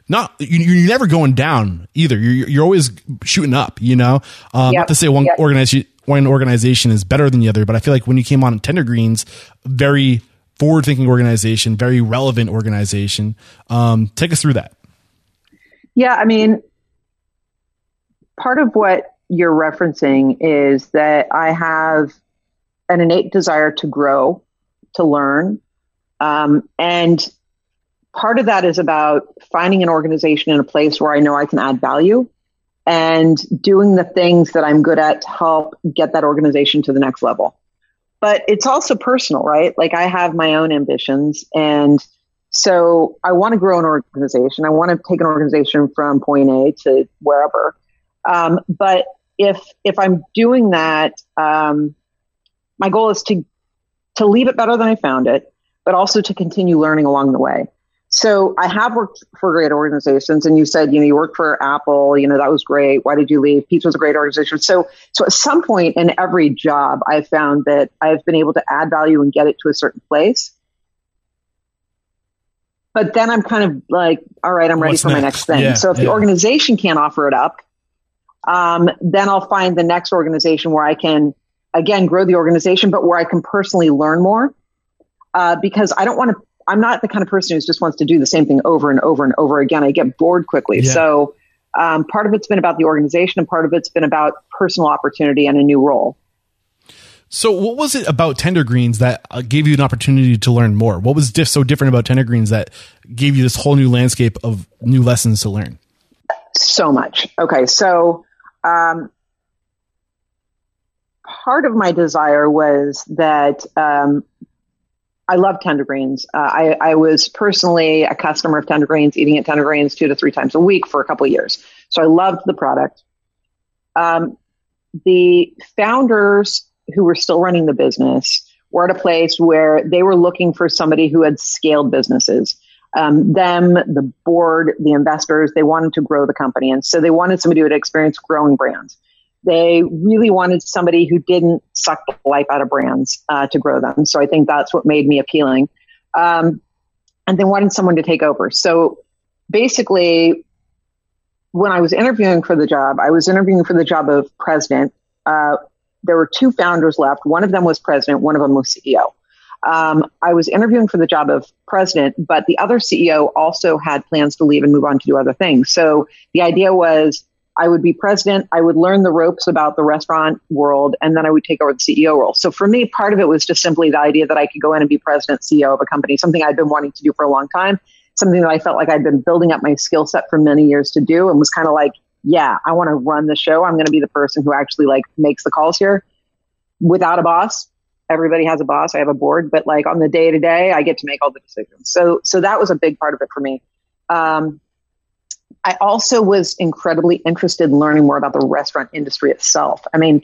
Not you, you're never going down either. You're you're always shooting up. You know, um, yep. not to say one yep. organization one organization is better than the other, but I feel like when you came on Tender Greens, very forward thinking organization, very relevant organization. Um, take us through that. Yeah, I mean, part of what you're referencing is that I have an innate desire to grow, to learn. Um, and part of that is about finding an organization in a place where I know I can add value and doing the things that I'm good at to help get that organization to the next level but it's also personal, right? Like I have my own ambitions and so I want to grow an organization. I want to take an organization from point A to wherever. Um, but if if I'm doing that, um, my goal is to to leave it better than I found it, but also to continue learning along the way. So I have worked for great organizations, and you said, you know, you worked for Apple. You know, that was great. Why did you leave? Peet's was a great organization. So, so at some point in every job, I found that I've been able to add value and get it to a certain place. But then I'm kind of like, all right, I'm ready What's for next? my next thing. Yeah, so if yeah. the organization can't offer it up, um, then I'll find the next organization where I can again grow the organization, but where I can personally learn more. Uh, because I don't want to I'm not the kind of person who just wants to do the same thing over and over and over again. I get bored quickly. Yeah. So um, part of it's been about the organization, and part of it's been about personal opportunity and a new role. So, what was it about Tender Greens that uh, gave you an opportunity to learn more? What was diff- so different about Tender Greens that gave you this whole new landscape of new lessons to learn? So much. Okay, so um, part of my desire was that um, I love tender greens. Uh, I, I, was personally a customer of tender greens, eating at tender greens two to three times a week for a couple years. So I loved the product. Um, the founders who were still running the business were at a place where they were looking for somebody who had scaled businesses. Um, them, the board, the investors, they wanted to grow the company. And so they wanted somebody who had experience growing brands. They really wanted somebody who didn't suck the life out of brands uh, to grow them. So I think that's what made me appealing. Um, and they wanted someone to take over. So basically, when I was interviewing for the job, I was interviewing for the job of president. Uh, there were two founders left. One of them was president, one of them was CEO. Um, I was interviewing for the job of president, but the other CEO also had plans to leave and move on to do other things. So the idea was I would be president. I would learn the ropes about the restaurant world, and then I would take over the CEO role. So for me, part of it was just simply the idea that I could go in and be president, CEO of a company, something I'd been wanting to do for a long time, something that I felt like I'd been building up my skill set for many years to do, and was kind of like, yeah, I want to run the show. I'm going to be the person who actually like makes the calls here without a boss. Everybody has a boss. I have a board, but like on the day to day, I get to make all the decisions. So, so that was a big part of it for me. Um, I also was incredibly interested in learning more about the restaurant industry itself. I mean,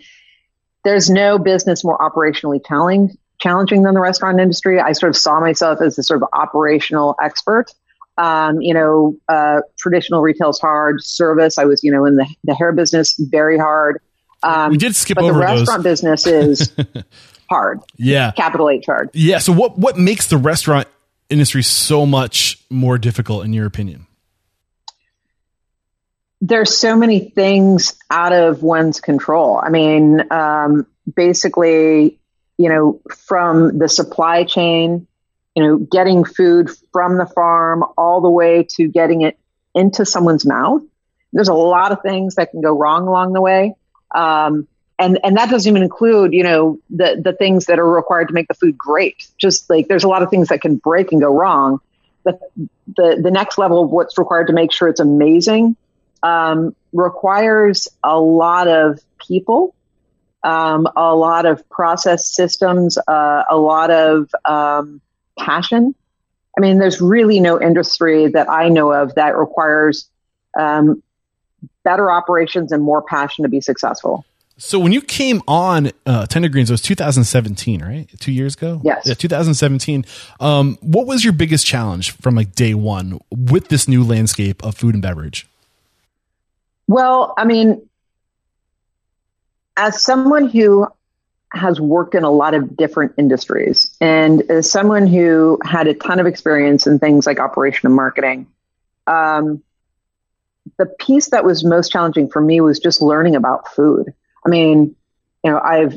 there's no business more operationally challenging challenging than the restaurant industry. I sort of saw myself as a sort of operational expert. Um, you know, uh, traditional retail is hard. Service, I was, you know, in the, the hair business, very hard. Um, we did skip but over the restaurant those. business is hard. Yeah, capital H hard. Yeah. So what what makes the restaurant industry so much more difficult, in your opinion? There's so many things out of one's control. I mean, um, basically, you know, from the supply chain, you know, getting food from the farm all the way to getting it into someone's mouth. There's a lot of things that can go wrong along the way. Um, and, and that doesn't even include, you know, the, the things that are required to make the food great. Just like there's a lot of things that can break and go wrong. The, the, the next level of what's required to make sure it's amazing um, requires a lot of people, um, a lot of process systems, uh, a lot of um, passion. I mean, there's really no industry that I know of that requires um, better operations and more passion to be successful. So when you came on uh, Tender Greens, it was 2017, right? Two years ago. Yes. Yeah, 2017. Um, what was your biggest challenge from like day one with this new landscape of food and beverage? Well, I mean, as someone who has worked in a lot of different industries and as someone who had a ton of experience in things like operation and marketing, um, the piece that was most challenging for me was just learning about food. I mean, you know, I've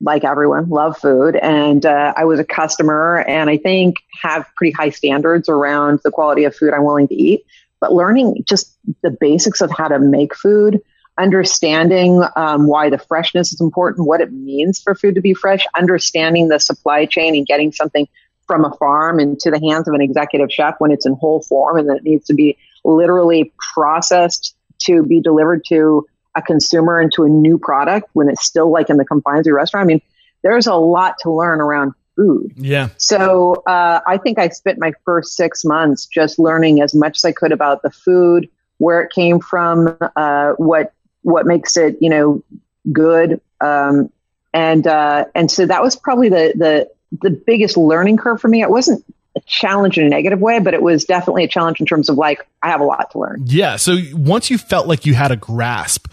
like everyone love food and uh, I was a customer and I think have pretty high standards around the quality of food I'm willing to eat but learning just the basics of how to make food, understanding um, why the freshness is important, what it means for food to be fresh, understanding the supply chain and getting something from a farm into the hands of an executive chef when it's in whole form and that it needs to be literally processed to be delivered to a consumer into a new product when it's still like in the confines of your restaurant. I mean, there's a lot to learn around food. Yeah. So uh, I think I spent my first six months just learning as much as I could about the food, where it came from, uh, what what makes it you know good, um, and uh, and so that was probably the the the biggest learning curve for me. It wasn't a challenge in a negative way, but it was definitely a challenge in terms of like I have a lot to learn. Yeah. So once you felt like you had a grasp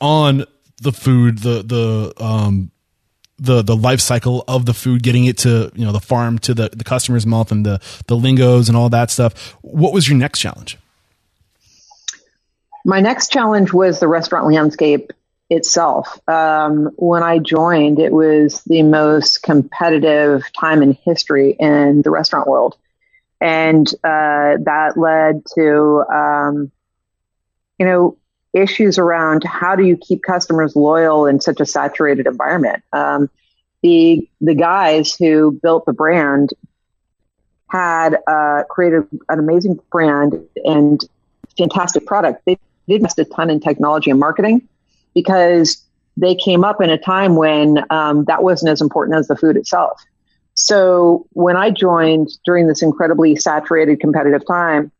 on the food, the the um the the life cycle of the food, getting it to you know the farm to the the customer's mouth, and the the lingos and all that stuff. What was your next challenge? My next challenge was the restaurant landscape itself. Um, when I joined, it was the most competitive time in history in the restaurant world, and uh, that led to um, you know issues around how do you keep customers loyal in such a saturated environment. Um, the the guys who built the brand had uh, created an amazing brand and fantastic product. They did invest a ton in technology and marketing because they came up in a time when um, that wasn't as important as the food itself. So when I joined during this incredibly saturated competitive time,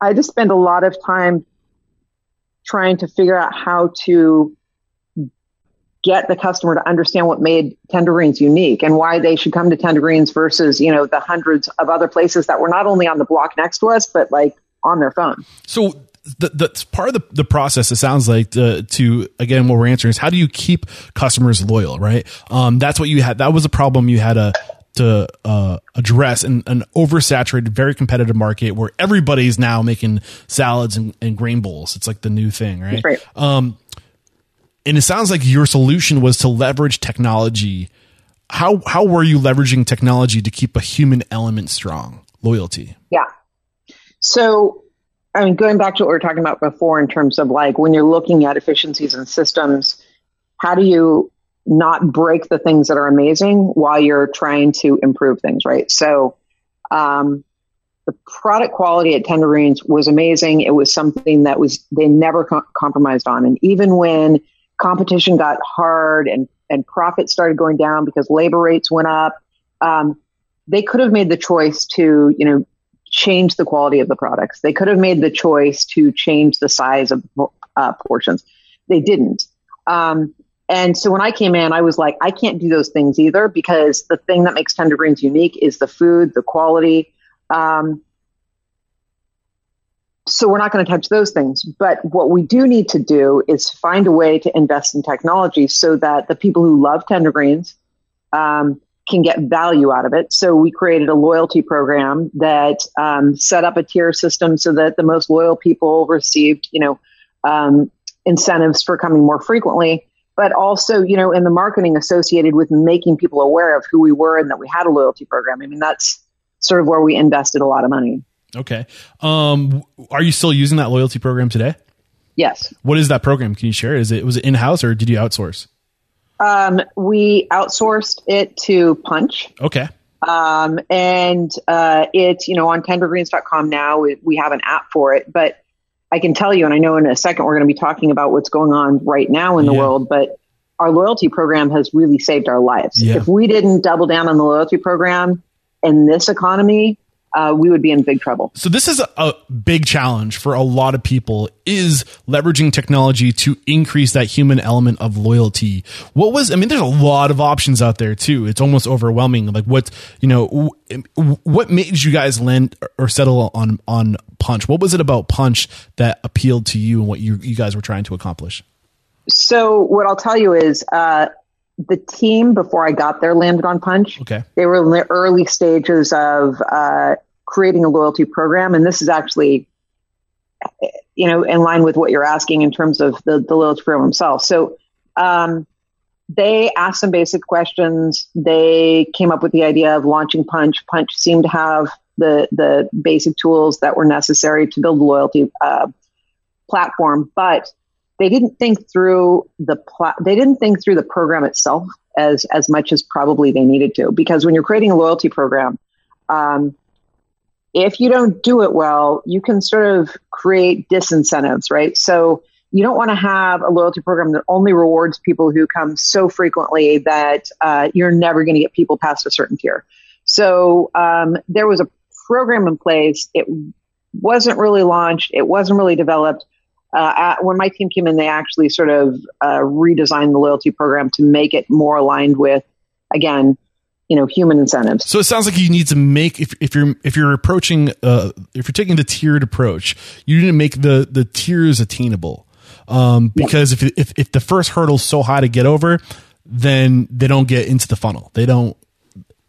I just spent a lot of time trying to figure out how to get the customer to understand what made Tender Greens unique and why they should come to Tender Greens versus, you know, the hundreds of other places that were not only on the block next to us, but like on their phone. So the, the part of the, the process it sounds like to, to again what we're answering is how do you keep customers loyal right um that's what you had that was a problem you had to to uh, address in an oversaturated very competitive market where everybody's now making salads and, and grain bowls. It's like the new thing right, right. um and it sounds like your solution was to leverage technology. How how were you leveraging technology to keep a human element strong? Loyalty. Yeah. So I mean, going back to what we were talking about before in terms of like when you're looking at efficiencies and systems, how do you not break the things that are amazing while you're trying to improve things, right? So, um, the product quality at Tender Greens was amazing. It was something that was they never com- compromised on, and even when competition got hard and and profits started going down because labor rates went up, um, they could have made the choice to you know change the quality of the products. They could have made the choice to change the size of uh, portions. They didn't. Um, and so when I came in, I was like, I can't do those things either because the thing that makes Tender Greens unique is the food, the quality. Um, so we're not going to touch those things. But what we do need to do is find a way to invest in technology so that the people who love Tender Greens um, can get value out of it. So we created a loyalty program that um, set up a tier system so that the most loyal people received, you know, um, incentives for coming more frequently. But also, you know, in the marketing associated with making people aware of who we were and that we had a loyalty program. I mean, that's sort of where we invested a lot of money. Okay. Um, are you still using that loyalty program today? Yes. What is that program? Can you share? Is it was it in house or did you outsource? Um, we outsourced it to Punchh. Okay. Um, and uh, it's, you know, on tendergreens.com now, we, we have an app for it. But I can tell you, and I know in a second we're going to be talking about what's going on right now in the yeah. world, but our loyalty program has really saved our lives. Yeah. If we didn't double down on the loyalty program in this economy, uh, we would be in big trouble. So this is a, a, big challenge for a lot of people is leveraging technology to increase that human element of loyalty. What was, I mean, there's a lot of options out there too. It's almost overwhelming. Like what, you know, what made you guys land or settle on, on Punchh? What was it about Punchh that appealed to you and what you, you guys were trying to accomplish? So what I'll tell you is, uh, the team before I got there landed on Punchh. Okay. They were in the early stages of uh, creating a loyalty program. And this is actually, you know, in line with what you're asking in terms of the, the loyalty program themselves. So, um, they asked some basic questions. They came up with the idea of launching Punchh. Punchh seemed to have the the basic tools that were necessary to build a loyalty uh, platform, but they didn't think through the pla- they didn't think through the program itself as as much as probably they needed to. Because when you're creating a loyalty program, um, if you don't do it well, you can sort of create disincentives, right? So you don't want to have a loyalty program that only rewards people who come so frequently that uh, you're never going to get people past a certain tier. So um, there was a program in place. It wasn't really launched. It wasn't really developed. Uh, at, when my team came in, they actually sort of uh, redesigned the loyalty program to make it more aligned with, again, you know human incentives. So it sounds like you need to make if if you're if you're approaching uh if you're taking the tiered approach, you need to make the the tiers attainable. Um, because if if if the first hurdle is so high to get over, then they don't get into the funnel. They don't.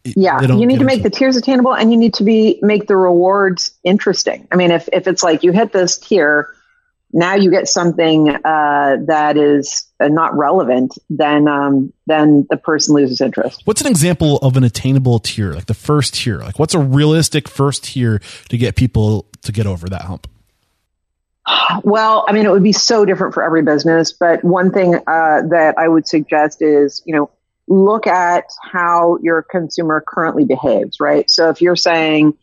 Yeah, they don't you need to make the tiers attainable, and you need to be make the rewards interesting. I mean, if if it's like you hit this tier now you get something uh, that is uh, not relevant, then um, then the person loses interest. What's an example of an attainable tier, like the first tier? Like, what's a realistic first tier to get people to get over that hump? Well, I mean, it would be so different for every business, but one thing uh, that I would suggest is, you know, look at how your consumer currently behaves, right? So if you're saying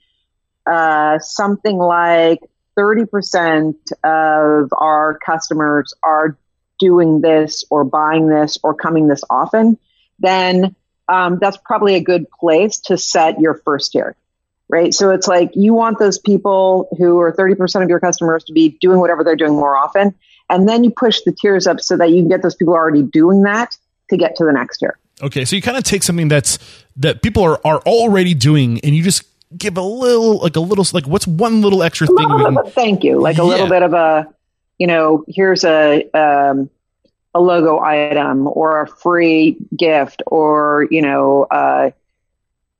uh, something like 30% of our customers are doing this or buying this or coming this often, then um, that's probably a good place to set your first tier, right? So it's like you want those people who are 30% of your customers to be doing whatever they're doing more often. And then you push the tiers up so that you can get those people already doing that to get to the next tier. Okay, so you kind of take something that's that people are are already doing, and you just give a little, like a little, like what's one little extra thing? Can, thank you, like a yeah. little bit of a, you know, here's a um, a logo item or a free gift or you know, uh,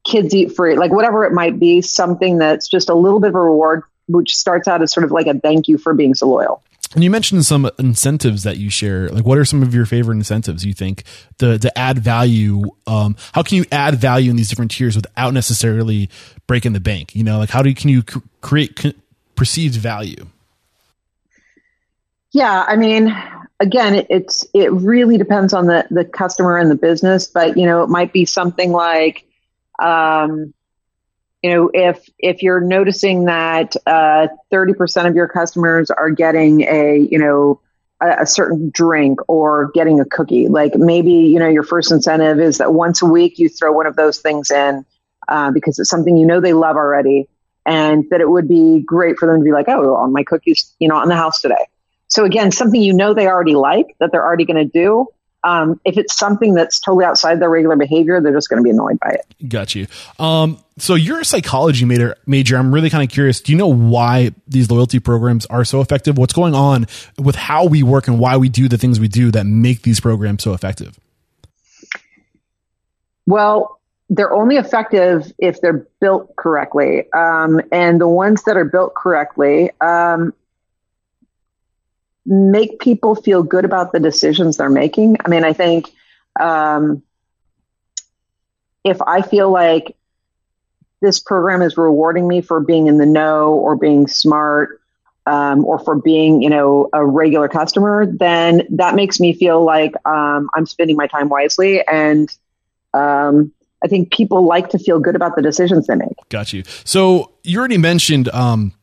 kids eat free, like whatever it might be, something that's just a little bit of a reward, which starts out as sort of like a thank you for being so loyal. And you mentioned some incentives that you share. Like, what are some of your favorite incentives you think to, to add value? Um, how can you add value in these different tiers without necessarily breaking the bank? You know, like how do you, can you create perceived value? Yeah, I mean, again, it, it's it really depends on the the customer and the business, but you know, it might be something like. Um, you know, if if you're noticing that uh, 30% of your customers are getting a, you know, a, a, certain drink or getting a cookie, like maybe you know your first incentive is that once a week you throw one of those things in uh, because it's something you know they love already, and that it would be great for them to be like, oh, well, my cookies, you know, on the house today. So again, something you know they already like that they're already going to do. Um, if it's something that's totally outside their regular behavior, they're just going to be annoyed by it. Got you. Um, so you're a psychology major. Major. I'm really kind of curious. Do you know why these loyalty programs are so effective? What's going on with how we work and why we do the things we do that make these programs so effective? Well, they're only effective if they're built correctly. Um, and the ones that are built correctly, um, make people feel good about the decisions they're making. I mean, I think um, if I feel like this program is rewarding me for being in the know or being smart um, or for being, you know, a regular customer, then that makes me feel like um, I'm spending my time wisely. And um, I think people like to feel good about the decisions they make. Got you. So you already mentioned um,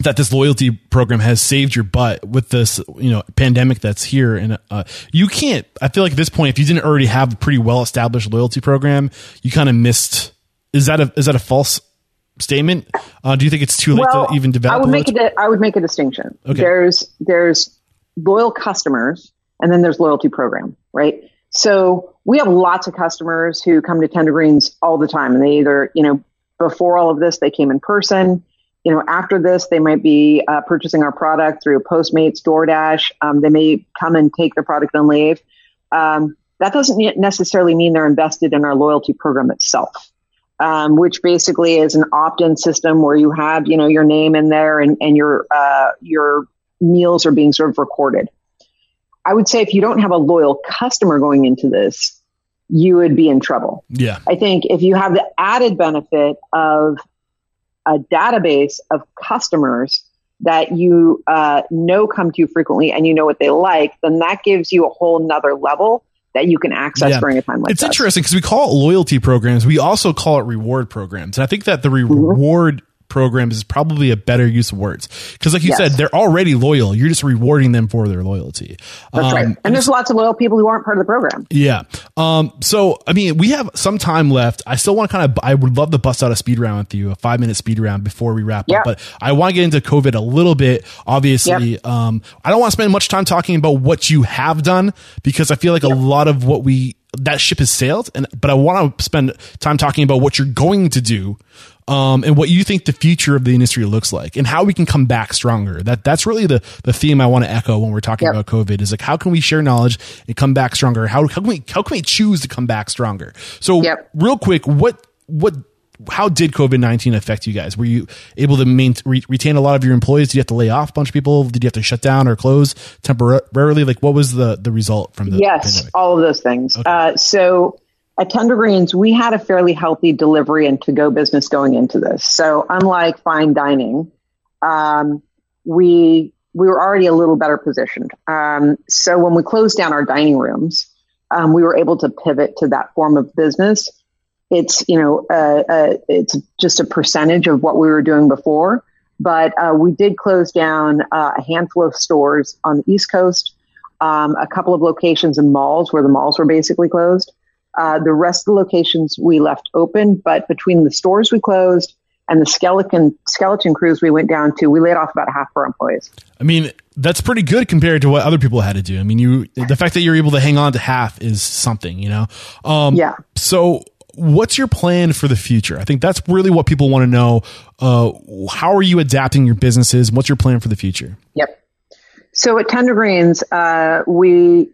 that this loyalty program has saved your butt with this, you know, pandemic that's here. And uh, you can't. I feel like at this point, if you didn't already have a pretty well established loyalty program, you kind of missed. Is that a is that a false statement? Uh, do you think it's too late well, to even develop? I would make it. I would make a distinction. Okay. There's there's loyal customers, and then there's loyalty program, right? So we have lots of customers who come to Tender Greens all the time, and they either you know before all of this they came in person you know, after this, they might be uh, purchasing our product through Postmates, DoorDash. Um, they may come and take the product and leave. Um, that doesn't necessarily mean they're invested in our loyalty program itself, um, which basically is an opt-in system where you have, you know, your name in there and, and your uh, your meals are being sort of recorded. I would say if you don't have a loyal customer going into this, you would be in trouble. Yeah. I think if you have the added benefit of a database of customers that you uh, know come to you frequently and you know what they like, then that gives you a whole nother level that you can access yeah. during a time like It's interesting because we call it loyalty programs. We also call it reward programs. And I think that the mm-hmm. Programs is probably a better use of words because like you yes. said they're already loyal you're just rewarding them for their loyalty that's um, right and there's lots of loyal people who aren't part of the program yeah um, so i mean we have some time left i still want to kind of i would love to bust out a speed round with you a five minute speed round before we wrap yeah. up but i want to get into covid a little bit obviously yep. um, i don't want to spend much time talking about what you have done because i feel like yep. a lot of what we that ship has sailed and but i want to spend time talking about what you're going to do um, and what you think the future of the industry looks like and how we can come back stronger. That that's really the the theme I want to echo when we're talking yep. about COVID is like how can we share knowledge and come back stronger? How, how can we how can we choose to come back stronger? So yep. real quick, what what how did COVID nineteen affect you guys? Were you able to maintain, re- retain a lot of your employees? Did you have to lay off a bunch of people? Did you have to shut down or close temporarily? Like, what was the the result from the? Yes, pandemic? all of those things. Okay. Uh, so at Tender Greens, we had a fairly healthy delivery and to go business going into this. So unlike fine dining, um, we we were already a little better positioned. Um, so when we closed down our dining rooms, um, we were able to pivot to that form of business. It's you know uh, uh, it's just a percentage of what we were doing before, but uh, we did close down uh, a handful of stores on the East Coast. um, a couple of locations in malls where the malls were basically closed. Uh, the rest of the locations we left open, but between the stores we closed and the skeleton skeleton crews we went down to, we laid off about half our employees. I mean, that's pretty good compared to what other people had to do. I mean, you the fact that you're able to hang on to half is something, you know. Um, yeah. So, what's your plan for the future? I think that's really what people want to know. Uh, how are you adapting your businesses? What's your plan for the future? Yep. So at Tender Greens, uh, we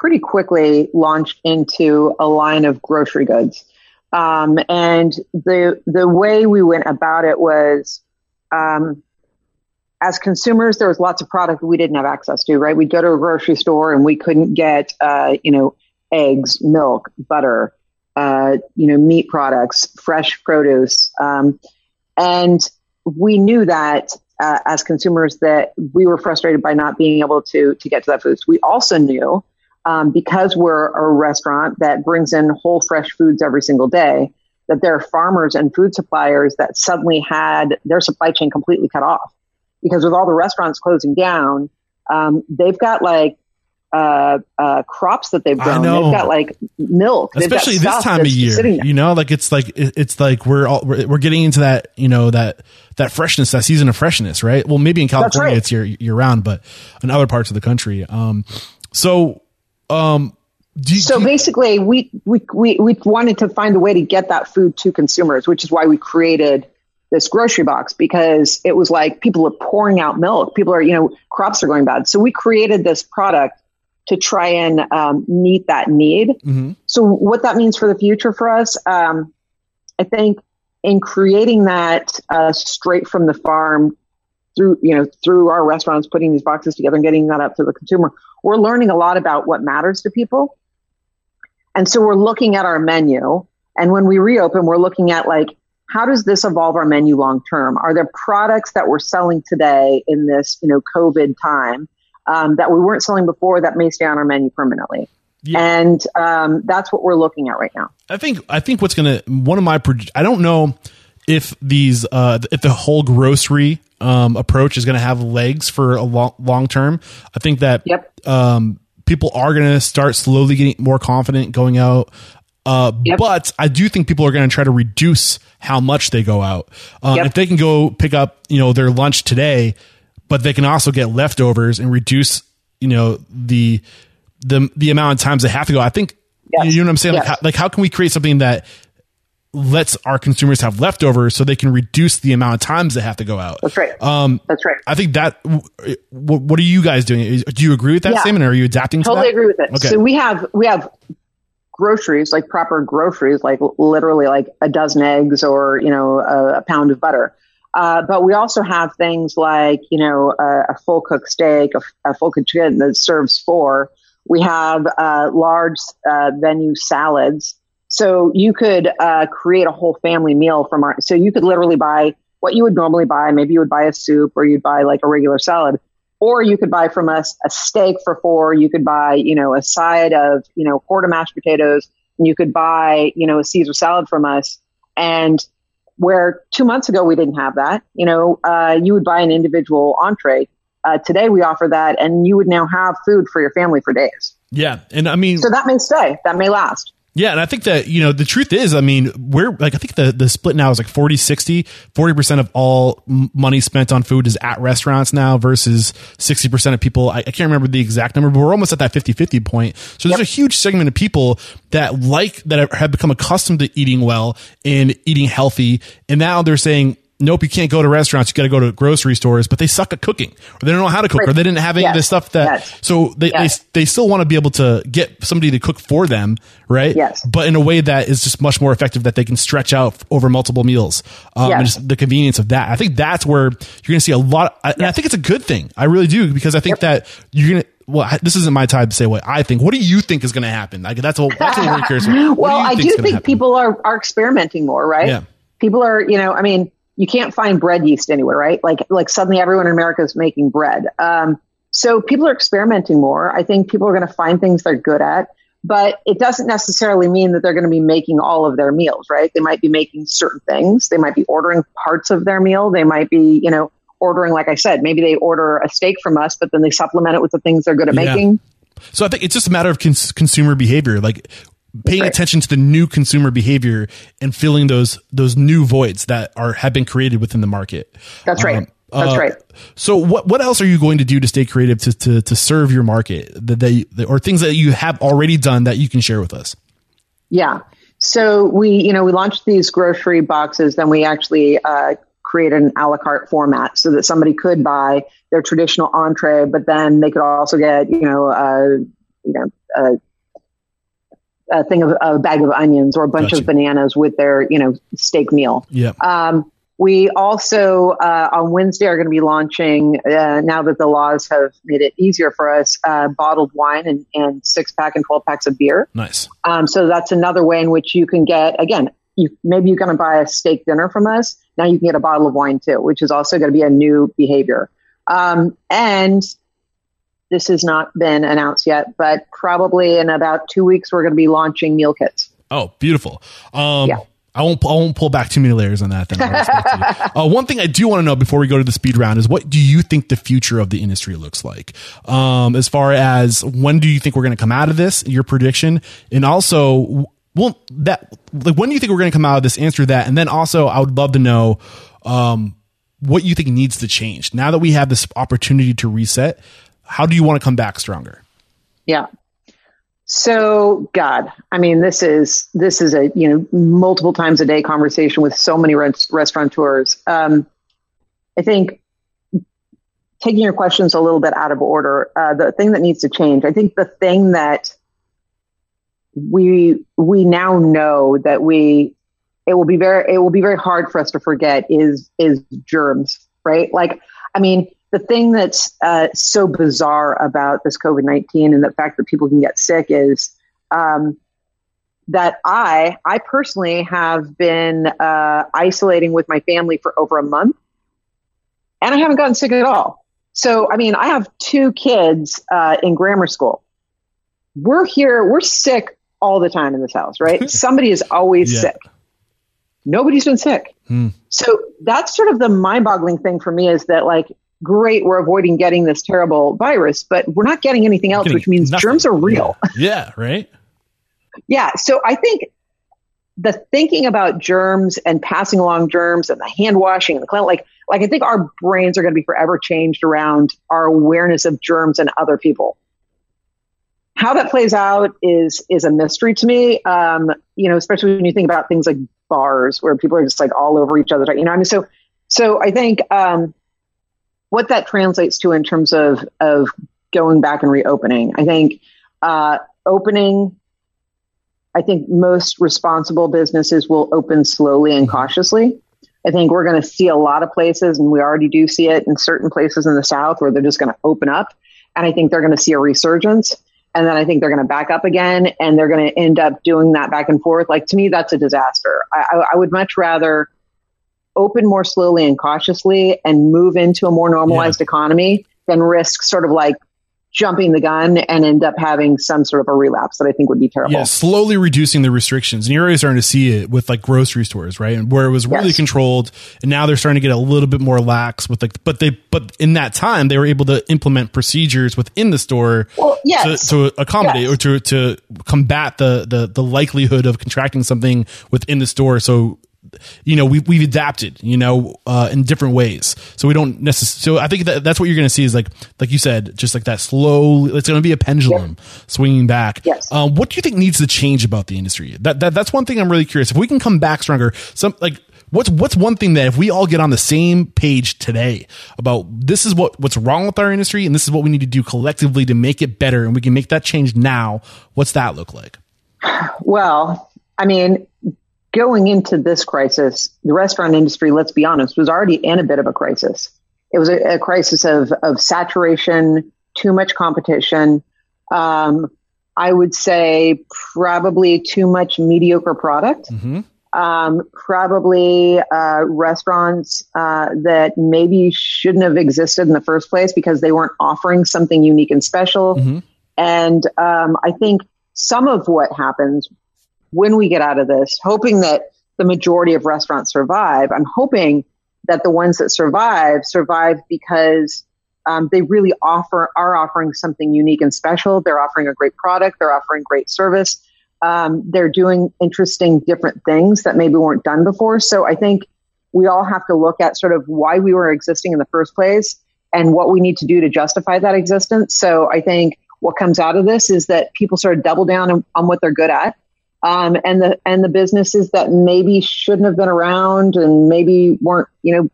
pretty quickly launched into a line of grocery goods. Um, and the the way we went about it was, um, as consumers, there was lots of product we didn't have access to. Right, we'd go to a grocery store and we couldn't get, uh, you know, eggs, milk, butter, uh, you know, meat products, fresh produce, um, and we knew that uh, as consumers that we were frustrated by not being able to to get to that food. We also knew um, because we're a restaurant that brings in whole fresh foods every single day, that there are farmers and food suppliers that suddenly had their supply chain completely cut off. Because with all the restaurants closing down, um, they've got like uh, uh, crops that they've grown. They've got like milk, especially this time of year. You know, like it's like it's like we're all we're, we're, getting into that you know that that freshness, that season of freshness, right? Well, maybe in California right. it's year year round, but in other parts of the country. Um, so um, you, so basically, we, we, we, we wanted to find a way to get that food to consumers, which is why we created this grocery box because it was like people are pouring out milk. People are, you know, crops are going bad. So we created this product to try and um, meet that need. Mm-hmm. So what that means for the future for us, um, I think in creating that uh, straight from the farm through, you know, through our restaurants, putting these boxes together and getting that out to the consumer, we're learning a lot about what matters to people. And so we're looking at our menu. And when we reopen, we're looking at like, how does this evolve our menu long term? Are there products that we're selling today in this, you know, COVID time um, that we weren't selling before that may stay on our menu permanently? Yeah. And um, that's what we're looking at right now. I think I think what's gonna one of my I don't know if these uh, if the whole grocery um, approach is going to have legs for a long long term. I think that yep. um, people are going to start slowly getting more confident going out. Uh, yep. But I do think people are going to try to reduce how much they go out. Um, yep. If they can go pick up, you know, their lunch today, but they can also get leftovers and reduce, you know, the the the amount of times they have to go. I think yes. you know what I'm saying. Yes. Like, how, like how can we create something that lets our consumers have leftovers so they can reduce the amount of times they have to go out. That's right. Um, That's right. I think that. What, what, are you guys doing? Do you agree with that yeah. statement? Or are you adapting? Totally agree with it. Okay. So we have we have groceries like proper groceries, like literally like a dozen eggs or you know a, a pound of butter. Uh, but we also have things like you know a, a full cooked steak, a, a full cooked chicken that serves four. We have uh, large uh, venue salads so you could uh, create a whole family meal from our. So you could literally buy what you would normally buy. Maybe you would buy a soup, or you'd buy like a regular salad, or you could buy from us a steak for four. You could buy, you know, a side of you know quarter mashed potatoes, and you could buy, you know, a Caesar salad from us. And where two months ago we didn't have that, you know, uh, you would buy an individual entree. Uh, today we offer that, and you would now have food for your family for days. Yeah, and I mean, so that may stay, that may last. Yeah, and I think that, you know, the truth is, I mean, we're like, I think the, the split now is like 40, 60, 40% of all money spent on food is at restaurants now versus 60% of people. I, I can't remember the exact number, but we're almost at that 50, 50 point. So there's yep. a huge segment of people that like, that have become accustomed to eating well and eating healthy. And now they're saying, nope, you can't go to restaurants. You got to go to grocery stores, but they suck at cooking or they don't know how to cook or they didn't have any yes. of the stuff that, yes. so they, yes. they, they still want to be able to get somebody to cook for them. Right. Yes. But in a way that is just much more effective that they can stretch out over multiple meals. Um, and just the convenience of that. I think that's where you're going to see a lot. And I think it's a good thing. I really do because I think yep. that you're going to, well, this isn't my time to say what I think. What do you think is going to happen? Like that's what, that's what we're curious. About. well, do I do think people are, are experimenting more, right? Yeah. People are, you know, I mean, you can't find bread yeast anywhere, right? Like like suddenly everyone in America is making bread. Um, so people are experimenting more. I think people are going to find things they're good at, but it doesn't necessarily mean that they're going to be making all of their meals, right? They might be making certain things. They might be ordering parts of their meal. They might be, you know, ordering, like I said, maybe they order a steak from us, but then they supplement it with the things they're good at Yeah. making. So I think it's just a matter of cons- consumer behavior, like paying Right. attention to the new consumer behavior and filling those those new voids that are have been created within the market. That's right. Um, That's uh, right. So what what else are you going to do to stay creative to to, to serve your market that they or things that you have already done that you can share with us? Yeah. So we, you know, we launched these grocery boxes. Then we actually uh, created an a la carte format so that somebody could buy their traditional entree, but then they could also get, you know, uh, you know, a, thing of a bag of onions or a bunch Gotcha. of bananas with their, you know, steak meal. Yeah. Um, we also uh, on Wednesday are going to be launching uh, now that the laws have made it easier for us uh, bottled wine and, and six pack and twelve packs of beer. Nice. Um, so that's another way in which you can get again. You, maybe you're going to buy a steak dinner from us. Now you can get a bottle of wine too, which is also going to be a new behavior. Um, and this has not been announced yet, but probably in about two weeks we're going to be launching meal kits. Oh, beautiful. Um, Yeah. I won't. I won't pull back too many layers on that. Then I'll respect you. uh, one thing I do want to know before we go to the speed round is what do you think the future of the industry looks like? Um, as far as when do you think we're going to come out of this? Your prediction, and also, well, that like when do you think we're going to come out of this? Answer that, and then also, I would love to know um, what you think needs to change now that we have this opportunity to reset. How do you want to come back stronger? Yeah. So God, I mean, this is this is a you know multiple times a day conversation with so many res- restaurateurs. Um, I think taking your questions a little bit out of order, uh, the thing that needs to change. I think the thing that we we now know that we it will be very it will be very hard for us to forget is is germs, right? Like, I mean, the thing that's uh, so bizarre about this COVID 19 and the fact that people can get sick is um, that I, I personally have been uh, isolating with my family for over a month and I haven't gotten sick at all. So, I mean, I have two kids uh, in grammar school. We're here, we're sick all the time in this house, right? Somebody is always Yeah. sick. Nobody's been sick. Hmm. So that's sort of the mind boggling thing for me is that, like, great, we're avoiding getting this terrible virus, but we're not getting anything else, Getting which means nothing. germs are real. Yeah. Right. Yeah. So I think the thinking about germs and passing along germs and the hand washing and the like, like I think our brains are going to be forever changed around our awareness of germs and other people. How that plays out is is a mystery to me. Um, you know, especially when you think about things like bars where people are just like all over each other. You know, I mean, so so I think um, what that translates to in terms of of going back and reopening. I think uh, opening I think most responsible businesses will open slowly and cautiously. I think we're going to see a lot of places, and we already do see it in certain places in the South where they're just going to open up. And I think they're going to see a resurgence. And then I think they're going to back up again and they're going to end up doing that back and forth. Like to me, that's a disaster. I, I, I would much rather open more slowly and cautiously and move into a more normalized economy than risk sort of like jumping the gun and end up having some sort of a relapse that I think would be terrible. Yeah, slowly reducing the restrictions, and you're already starting to see it with like grocery stores, right? And where it was really Yes. controlled, and now they're starting to get a little bit more lax with like, but they, but in that time, they were able to implement procedures within the store Well, yes. to, to accommodate Yes. or to to combat the the the likelihood of contracting something within the store. So. You know, we've, we've adapted, you know, uh, in different ways. So we don't necessarily, so I think that that's what you're going to see is like, like you said, just like that slow, it's going to be a pendulum swinging back. Yes. Um, what do you think needs to change about the industry? That, that that's one thing I'm really curious. If we can come back stronger, some like what's what's one thing that if we all get on the same page today about this is what what's wrong with our industry and this is what we need to do collectively to make it better and we can make that change now. What's that look like? Well, I mean, going into this crisis, the restaurant industry, let's be honest, was already in a bit of a crisis. It was a, a crisis of, of saturation, too much competition. Um, I would say probably too much mediocre product. Mm-hmm. Um, probably uh, restaurants uh, that maybe shouldn't have existed in the first place because they weren't offering something unique and special. Mhm. And um, I think some of what happens when we get out of this, hoping that the majority of restaurants survive, I'm hoping that the ones that survive survive because um, they really offer are offering something unique and special. They're offering a great product. They're offering great service. Um, they're doing interesting, different things that maybe weren't done before. So I think we all have to look at sort of why we were existing in the first place and what we need to do to justify that existence. So I think what comes out of this is that people sort of double down on, on what they're good at. Um, and the and the businesses that maybe shouldn't have been around and maybe weren't you know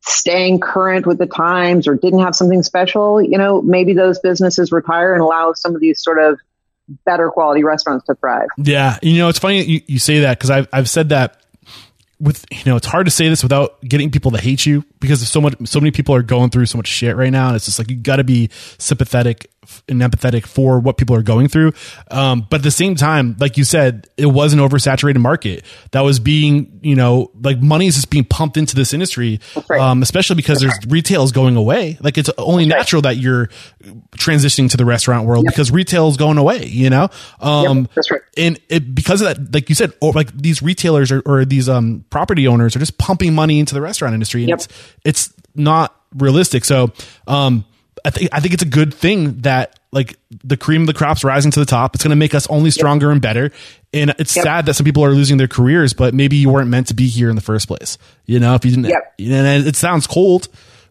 staying current with the times or didn't have something special you know maybe those businesses retire and allow some of these sort of better quality restaurants to thrive. Yeah. You know it's funny you, you say that because I've, I've said that with you know it's hard to say this without getting people to hate you because so much so many people are going through so much shit right now and it's just like you got to be sympathetic and empathetic for what people are going through. Um, but at the same time, like you said, it was an oversaturated market that was being, you know, like money is just being pumped into this industry, right. um, especially because That's there's right. retail is going away. Like it's only That's natural right. that you're transitioning to the restaurant world yep. because retail is going away, you know? Um, yep. That's right. And it, because of that, like you said, or like these retailers or, or these, um, property owners are just pumping money into the restaurant industry and yep. it's, it's not realistic. So, um, I think I think it's a good thing that like the cream of the crops rising to the top. It's going to make us only stronger yep. and better. And it's yep. sad that some people are losing their careers, but maybe you weren't meant to be here in the first place. You know, if you didn't, yep. and it sounds cold,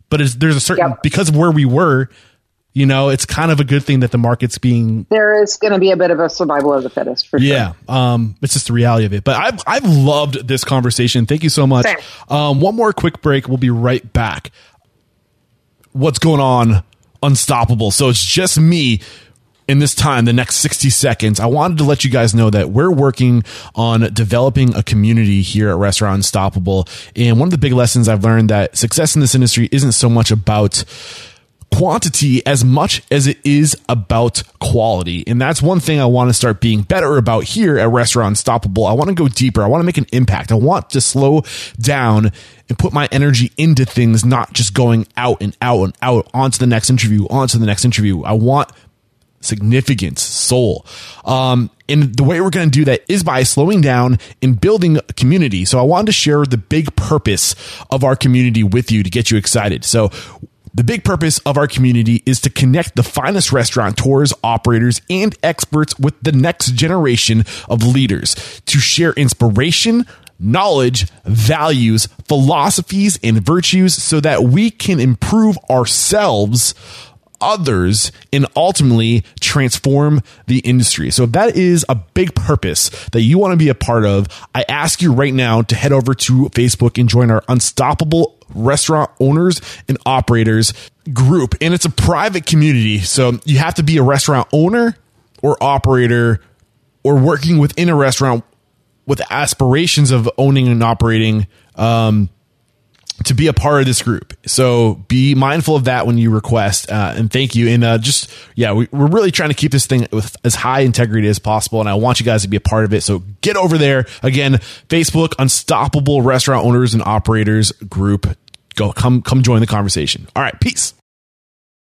but there's a certain because of where we were. You know, it's kind of a good thing that the market's being. There is going to be a bit of a survival of the fittest, for yeah, sure. Yeah, um, it's just the reality of it. But I've I've loved this conversation. Thank you so much. Um, one more quick break. We'll be right back. What's going on unstoppable. So it's just me in this time, the next 60 seconds, I wanted to let you guys know that we're working on developing a community here at Restaurant Unstoppable. And one of the big lessons I've learned that success in this industry isn't so much about quantity as much as it is about quality. And that's one thing I want to start being better about here at Restaurant Unstoppable. I want to go deeper. I want to make an impact. I want to slow down and put my energy into things, not just going out and out and out onto the next interview, onto the next interview. I want significance, soul. Um, and the way we're going to do that is by slowing down and building a community. So I wanted to share the big purpose of our community with you to get you excited. So the big purpose of our community is to connect the finest restaurateurs, operators, and experts with the next generation of leaders to share inspiration, knowledge, values, philosophies, and virtues so that we can improve ourselves others and ultimately transform the industry. So if that is a big purpose that you want to be a part of, I ask you right now to head over to Facebook and join our Unstoppable Restaurant Owners and Operators group. And it's a private community. So you have to be a restaurant owner or operator or working within a restaurant with aspirations of owning and operating um, to be a part of this group. So be mindful of that when you request. Uh, and thank you. And uh, just, yeah, we, are really trying to keep this thing with as high integrity as possible. And I want you guys to be a part of it. So get over there. Again, Facebook, Unstoppable Restaurant Owners and Operators Group. Go, come, come join the conversation. All right. Peace.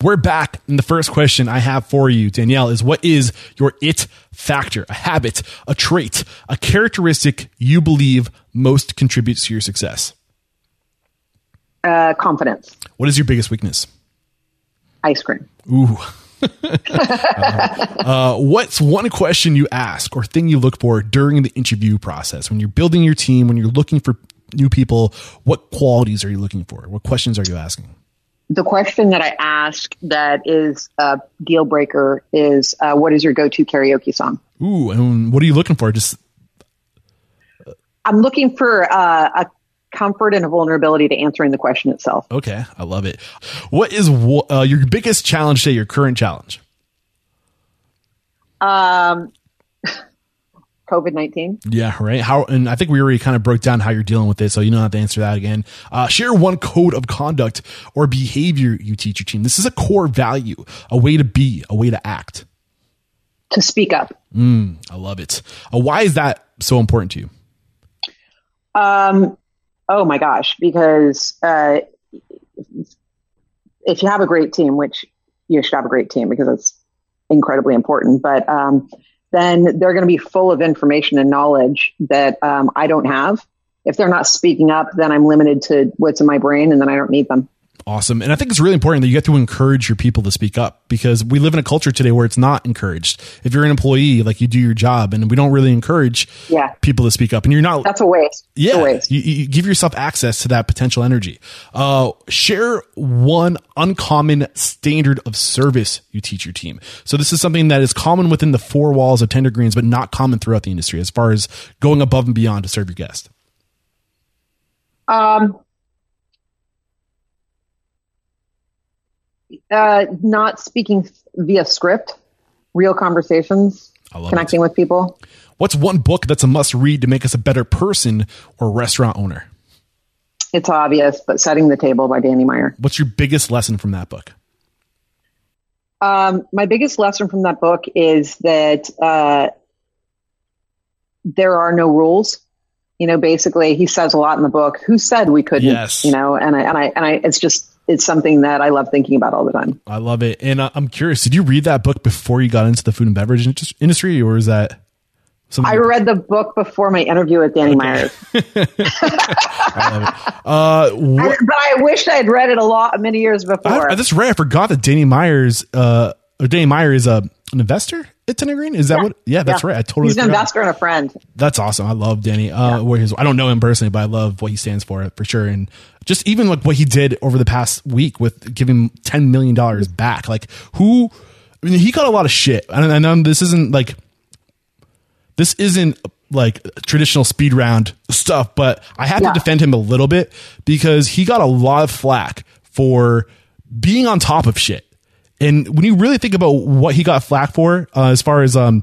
We're back. And the first question I have for you, Danielle, is what is your it factor, a habit, a trait, a characteristic you believe most contributes to your success? Uh, confidence. What is your biggest weakness? Ice cream. Ooh. uh, what's one question you ask or thing you look for during the interview process when you're building your team, when you're looking for new people? What qualities are you looking for? What questions are you asking? The question that I ask that is a deal breaker is uh, what is your go to karaoke song? Ooh, and what are you looking for? Just I'm looking for uh, a comfort and a vulnerability to answering the question itself. Okay, I love it. What is uh, your biggest challenge today? Your current challenge? Um, COVID nineteen. Yeah, right. How and I think we already kind of broke down how you're dealing with it, so you don't have to answer that again. Uh, share one code of conduct or behavior you teach your team. This is a core value, a way to be, a way to act. To speak up. Mm, I love it. Uh, why is that so important to you? Um, Oh my gosh, because uh, if you have a great team, which you should have a great team because it's incredibly important, but um, then they're going to be full of information and knowledge that um, I don't have. if they're not speaking up, then I'm limited to what's in my brain and then I don't need them. Awesome. And I think it's really important that you get to encourage your people to speak up because we live in a culture today where it's not encouraged. If you're an employee, like you do your job and we don't really encourage yeah. people to speak up and you're not. That's a waste. Yeah. A waste. You, you, give yourself access to that potential energy. Uh, share one uncommon standard of service you teach your team. So this is something that is common within the four walls of Tender Greens, but not common throughout the industry as far as going above and beyond to serve your guest. Um, uh, not speaking via script, real conversations, connecting it. with people. What's one book that's a must read to make us a better person or restaurant owner? It's obvious, but Setting the Table by Danny Meyer. What's your biggest lesson from that book? Um, my biggest lesson from that book is that uh, there are no rules. You know, basically, he says a lot in the book. Who said we couldn't? Yes. You know, and I and I and I. It's just it's something that I love thinking about all the time. I love it, and uh, I'm curious. Did you read that book before you got into the food and beverage industry, or is that? Something I read the book before my interview with Danny okay. Meyers. I love it. Uh, I, but I wished I had read it a lot many years before. I, just read. I forgot that Danny Meyers, uh, Danny Meyer is a an investor at Tender Green. Is that yeah. what? Yeah, that's yeah. right. I totally. He's an investor and a friend. That's awesome. I love Danny. Uh, yeah. where his, I don't know him personally, but I love what he stands for for sure. And just even like what he did over the past week with giving ten million dollars back. Like who? I mean, he got a lot of shit. And I know this isn't like this isn't like traditional speed round stuff, but I had to defend him a little bit because he got a lot of flack for being on top of shit. And when you really think about what he got flack for, uh, as far as um,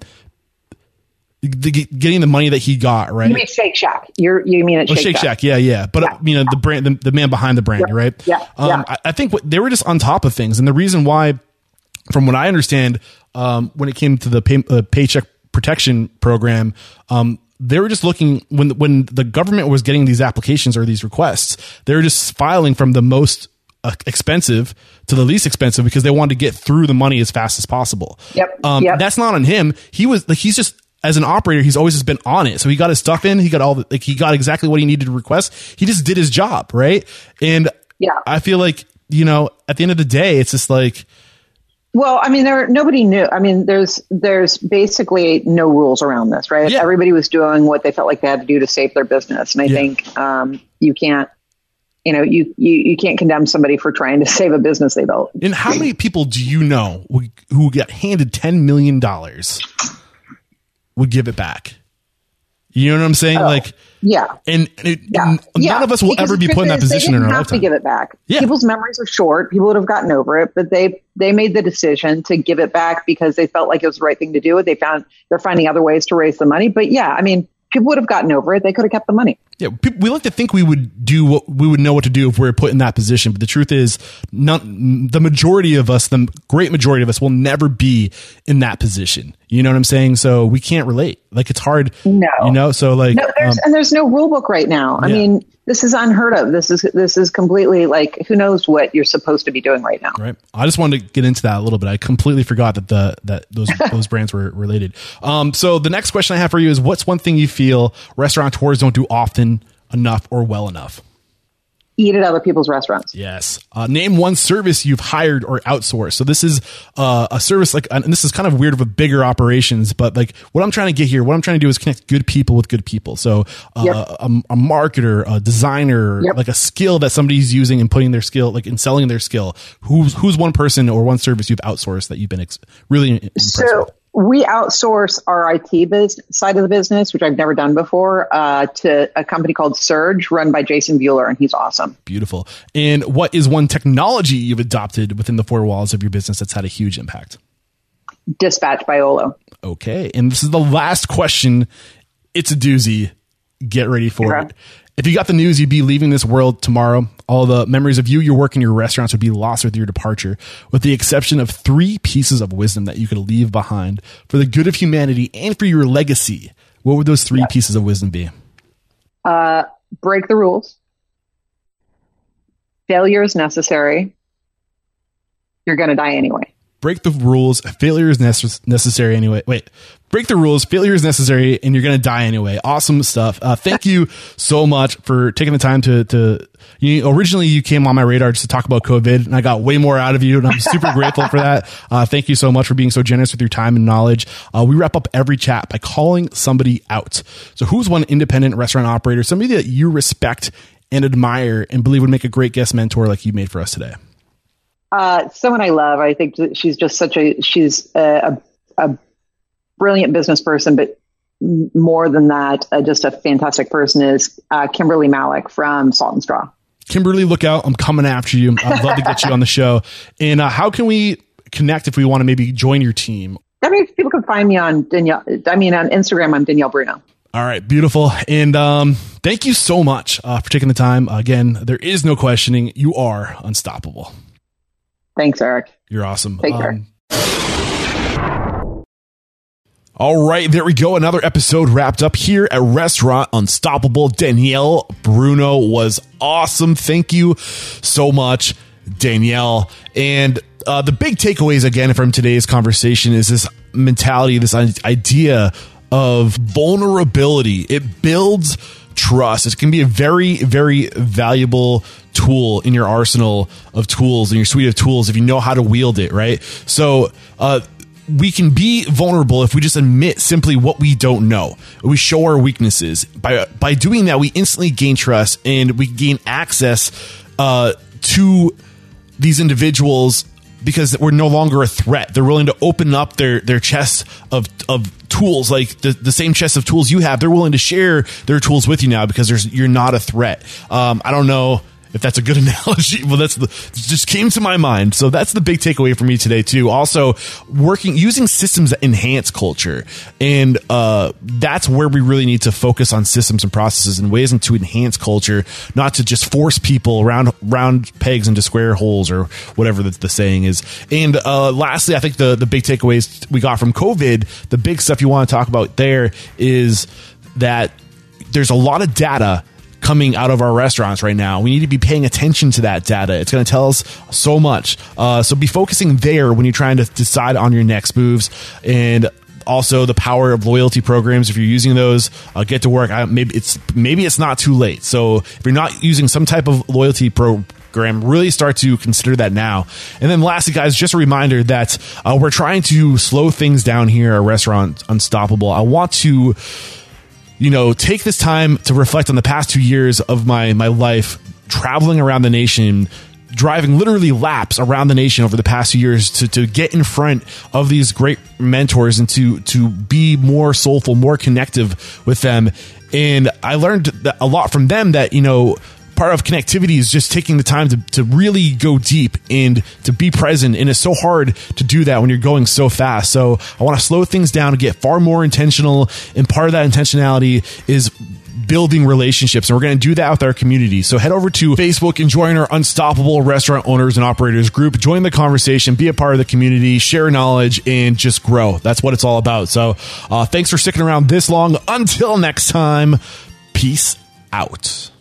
the, getting the money that he got, right? You mean Shake Shack? You're you mean? Oh, Shake, Shake Shack. Shack. Yeah, yeah. But yeah. you know the brand, the, the, man behind the brand, yeah. right? Yeah. Um, yeah. I, I, think what, they were just on top of things, and the reason why, from what I understand, um, when it came to the pay, uh, paycheck protection program, um, they were just looking when when the government was getting these applications or these requests, they were just filing from the most expensive to the least expensive because they wanted to get through the money as fast as possible. Yep. Um, yep. That's not on him. He was like he's just as an operator, he's always just been on it. So he got his stuff in. He got all the, like he got exactly what he needed to request. He just did his job, right? And yeah, I feel like you know at the end of the day, it's just like well, I mean, there nobody knew. I mean, there's there's basically no rules around this, right? Yeah. Everybody was doing what they felt like they had to do to save their business, and I Yeah. think um, you can't, you know, you, you you can't condemn somebody for trying to save a business they built. And how many people do you know who- who got handed ten million dollars would give it back? You know what I'm saying? Oh, like, Yeah, and, and it, yeah, none yeah. of us will Because ever be put in that position they didn't our have lifetime. to give it back. Yeah. People's memories are short. People would have gotten over it, but they they made the decision to give it back because they felt like it was the right thing to do. They found they're finding other ways to raise the money. But yeah, I mean, people would have gotten over it. They could have kept the money. Yeah, we like to think we would do what we would know what to do if we are put in that position, but the truth is, not the majority of us, the great majority of us, will never be in that position. You know what I'm saying? So we can't relate. Like it's hard. No. you know. So like, No, there's, um, and there's no rule book right now. I Yeah. mean, this is unheard of. This is this is completely like who knows what you're supposed to be doing right now. right. I just wanted to get into that a little bit. I completely forgot that the that those those brands were related. Um. So the next question I have for you is, what's one thing you feel restaurateurs don't do often enough or well enough? Eat at other people's restaurants. Yes. Uh, name one service you've hired or outsourced. So this is uh, a service like, and this is kind of weird with bigger operations, but like what I'm trying to get here, what I'm trying to do is connect good people with good people. So uh, Yep. a, a marketer, a designer, Yep. like a skill that somebody's using and putting their skill, like in selling their skill. Who's who's one person or one service you've outsourced that you've been ex- really impressed So with? We outsource our IT biz- side of the business, which I've never done before, uh, to a company called Surge, run by Jason Bueller, and he's awesome. Beautiful. And what is one technology you've adopted within the four walls of your business that's had a huge impact? Dispatch by Olo. Okay. And this is the last question. It's a doozy. Get ready for Okay. it. If you got the news, you'd be leaving this world tomorrow. All the memories of you, your work, and your restaurants would be lost with your departure, with the exception of three pieces of wisdom that you could leave behind for the good of humanity and for your legacy. What would those three pieces of wisdom be? Uh, break the rules. Failure is necessary. You're going to die anyway. Break the rules. Failure is necess- necessary anyway. Wait, break the rules. Failure is necessary, and you're going to die anyway. Awesome stuff. Uh, thank you so much for taking the time to to. You, originally, you came on my radar just to talk about COVID, and I got way more out of you, and I'm super grateful for that. Uh, thank you so much for being so generous with your time and knowledge. Uh, we wrap up every chat by calling somebody out. So, who's one independent restaurant operator, somebody that you respect and admire, and believe would make a great guest mentor like you made for us today? Uh, someone I love. I think she's just such a she's a, a, a brilliant business person, but more than that, uh, just a fantastic person is uh, Kimberly Malek from Salt and Straw. Kimberly, look out! I'm coming after you. I'd love to get you on the show. And uh, how can we connect if we want to maybe join your team? I mean, people can find me on Danielle. I mean, on Instagram, I'm Danielle Bruno. All right, beautiful. And um, thank you so much uh, for taking the time. Again, there is no questioning. You are unstoppable. Thanks, Eric. You're awesome. Take care. Um, all right, there we go. Another episode wrapped up here at Restaurant Unstoppable. Danielle Bruno was awesome. Thank you so much, Danielle. And uh, the big takeaways again from today's conversation is this mentality, this idea of vulnerability. It builds trust. It can be a very, very valuable tool in your arsenal of tools and your suite of tools if you know how to wield it, right? So, uh, we can be vulnerable if we just admit simply what we don't know. We show our weaknesses. By by doing that, we instantly gain trust and we gain access uh, to these individuals because we're no longer a threat. They're willing to open up their their chest of of tools, like the, the same chest of tools you have. They're willing to share their tools with you now because there's you're not a threat. Um, I don't know if that's a good analogy. Well, that's the just came to my mind. So that's the big takeaway for me today too. Also, working using systems that enhance culture, and uh, that's where we really need to focus on systems and processes and ways to enhance culture, not to just force people around round pegs into square holes or whatever the, the saying is. And uh, lastly, I think the the big takeaways we got from COVID, the big stuff you want to talk about there is that there's a lot of data coming out of our restaurants right now. We need to be paying attention to that data. It's going to tell us so much. Uh, so be focusing there when you're trying to decide on your next moves and also the power of loyalty programs if you're using those uh, get to work I, maybe it's maybe it's not too late so if you're not using some type of loyalty program really start to consider that now and then lastly guys just a reminder that uh, we're trying to slow things down here at restaurant unstoppable i want to you know, take this time to reflect on the past two years of my my life traveling around the nation driving literally laps around the nation over the past few years to, to get in front of these great mentors and to to be more soulful, more connective with them. And I learned a lot from them that, you know, part of connectivity is just taking the time to, to really go deep and to be present. And it's so hard to do that when you're going so fast. So I want to slow things down and get far more intentional. And part of that intentionality is building relationships. And we're going to do that with our community. So head over to Facebook and join our Unstoppable Restaurant Owners and Operators group. Join the conversation, be a part of the community, share knowledge, and just grow. That's what it's all about. So uh, thanks for sticking around this long. Until next time, peace out.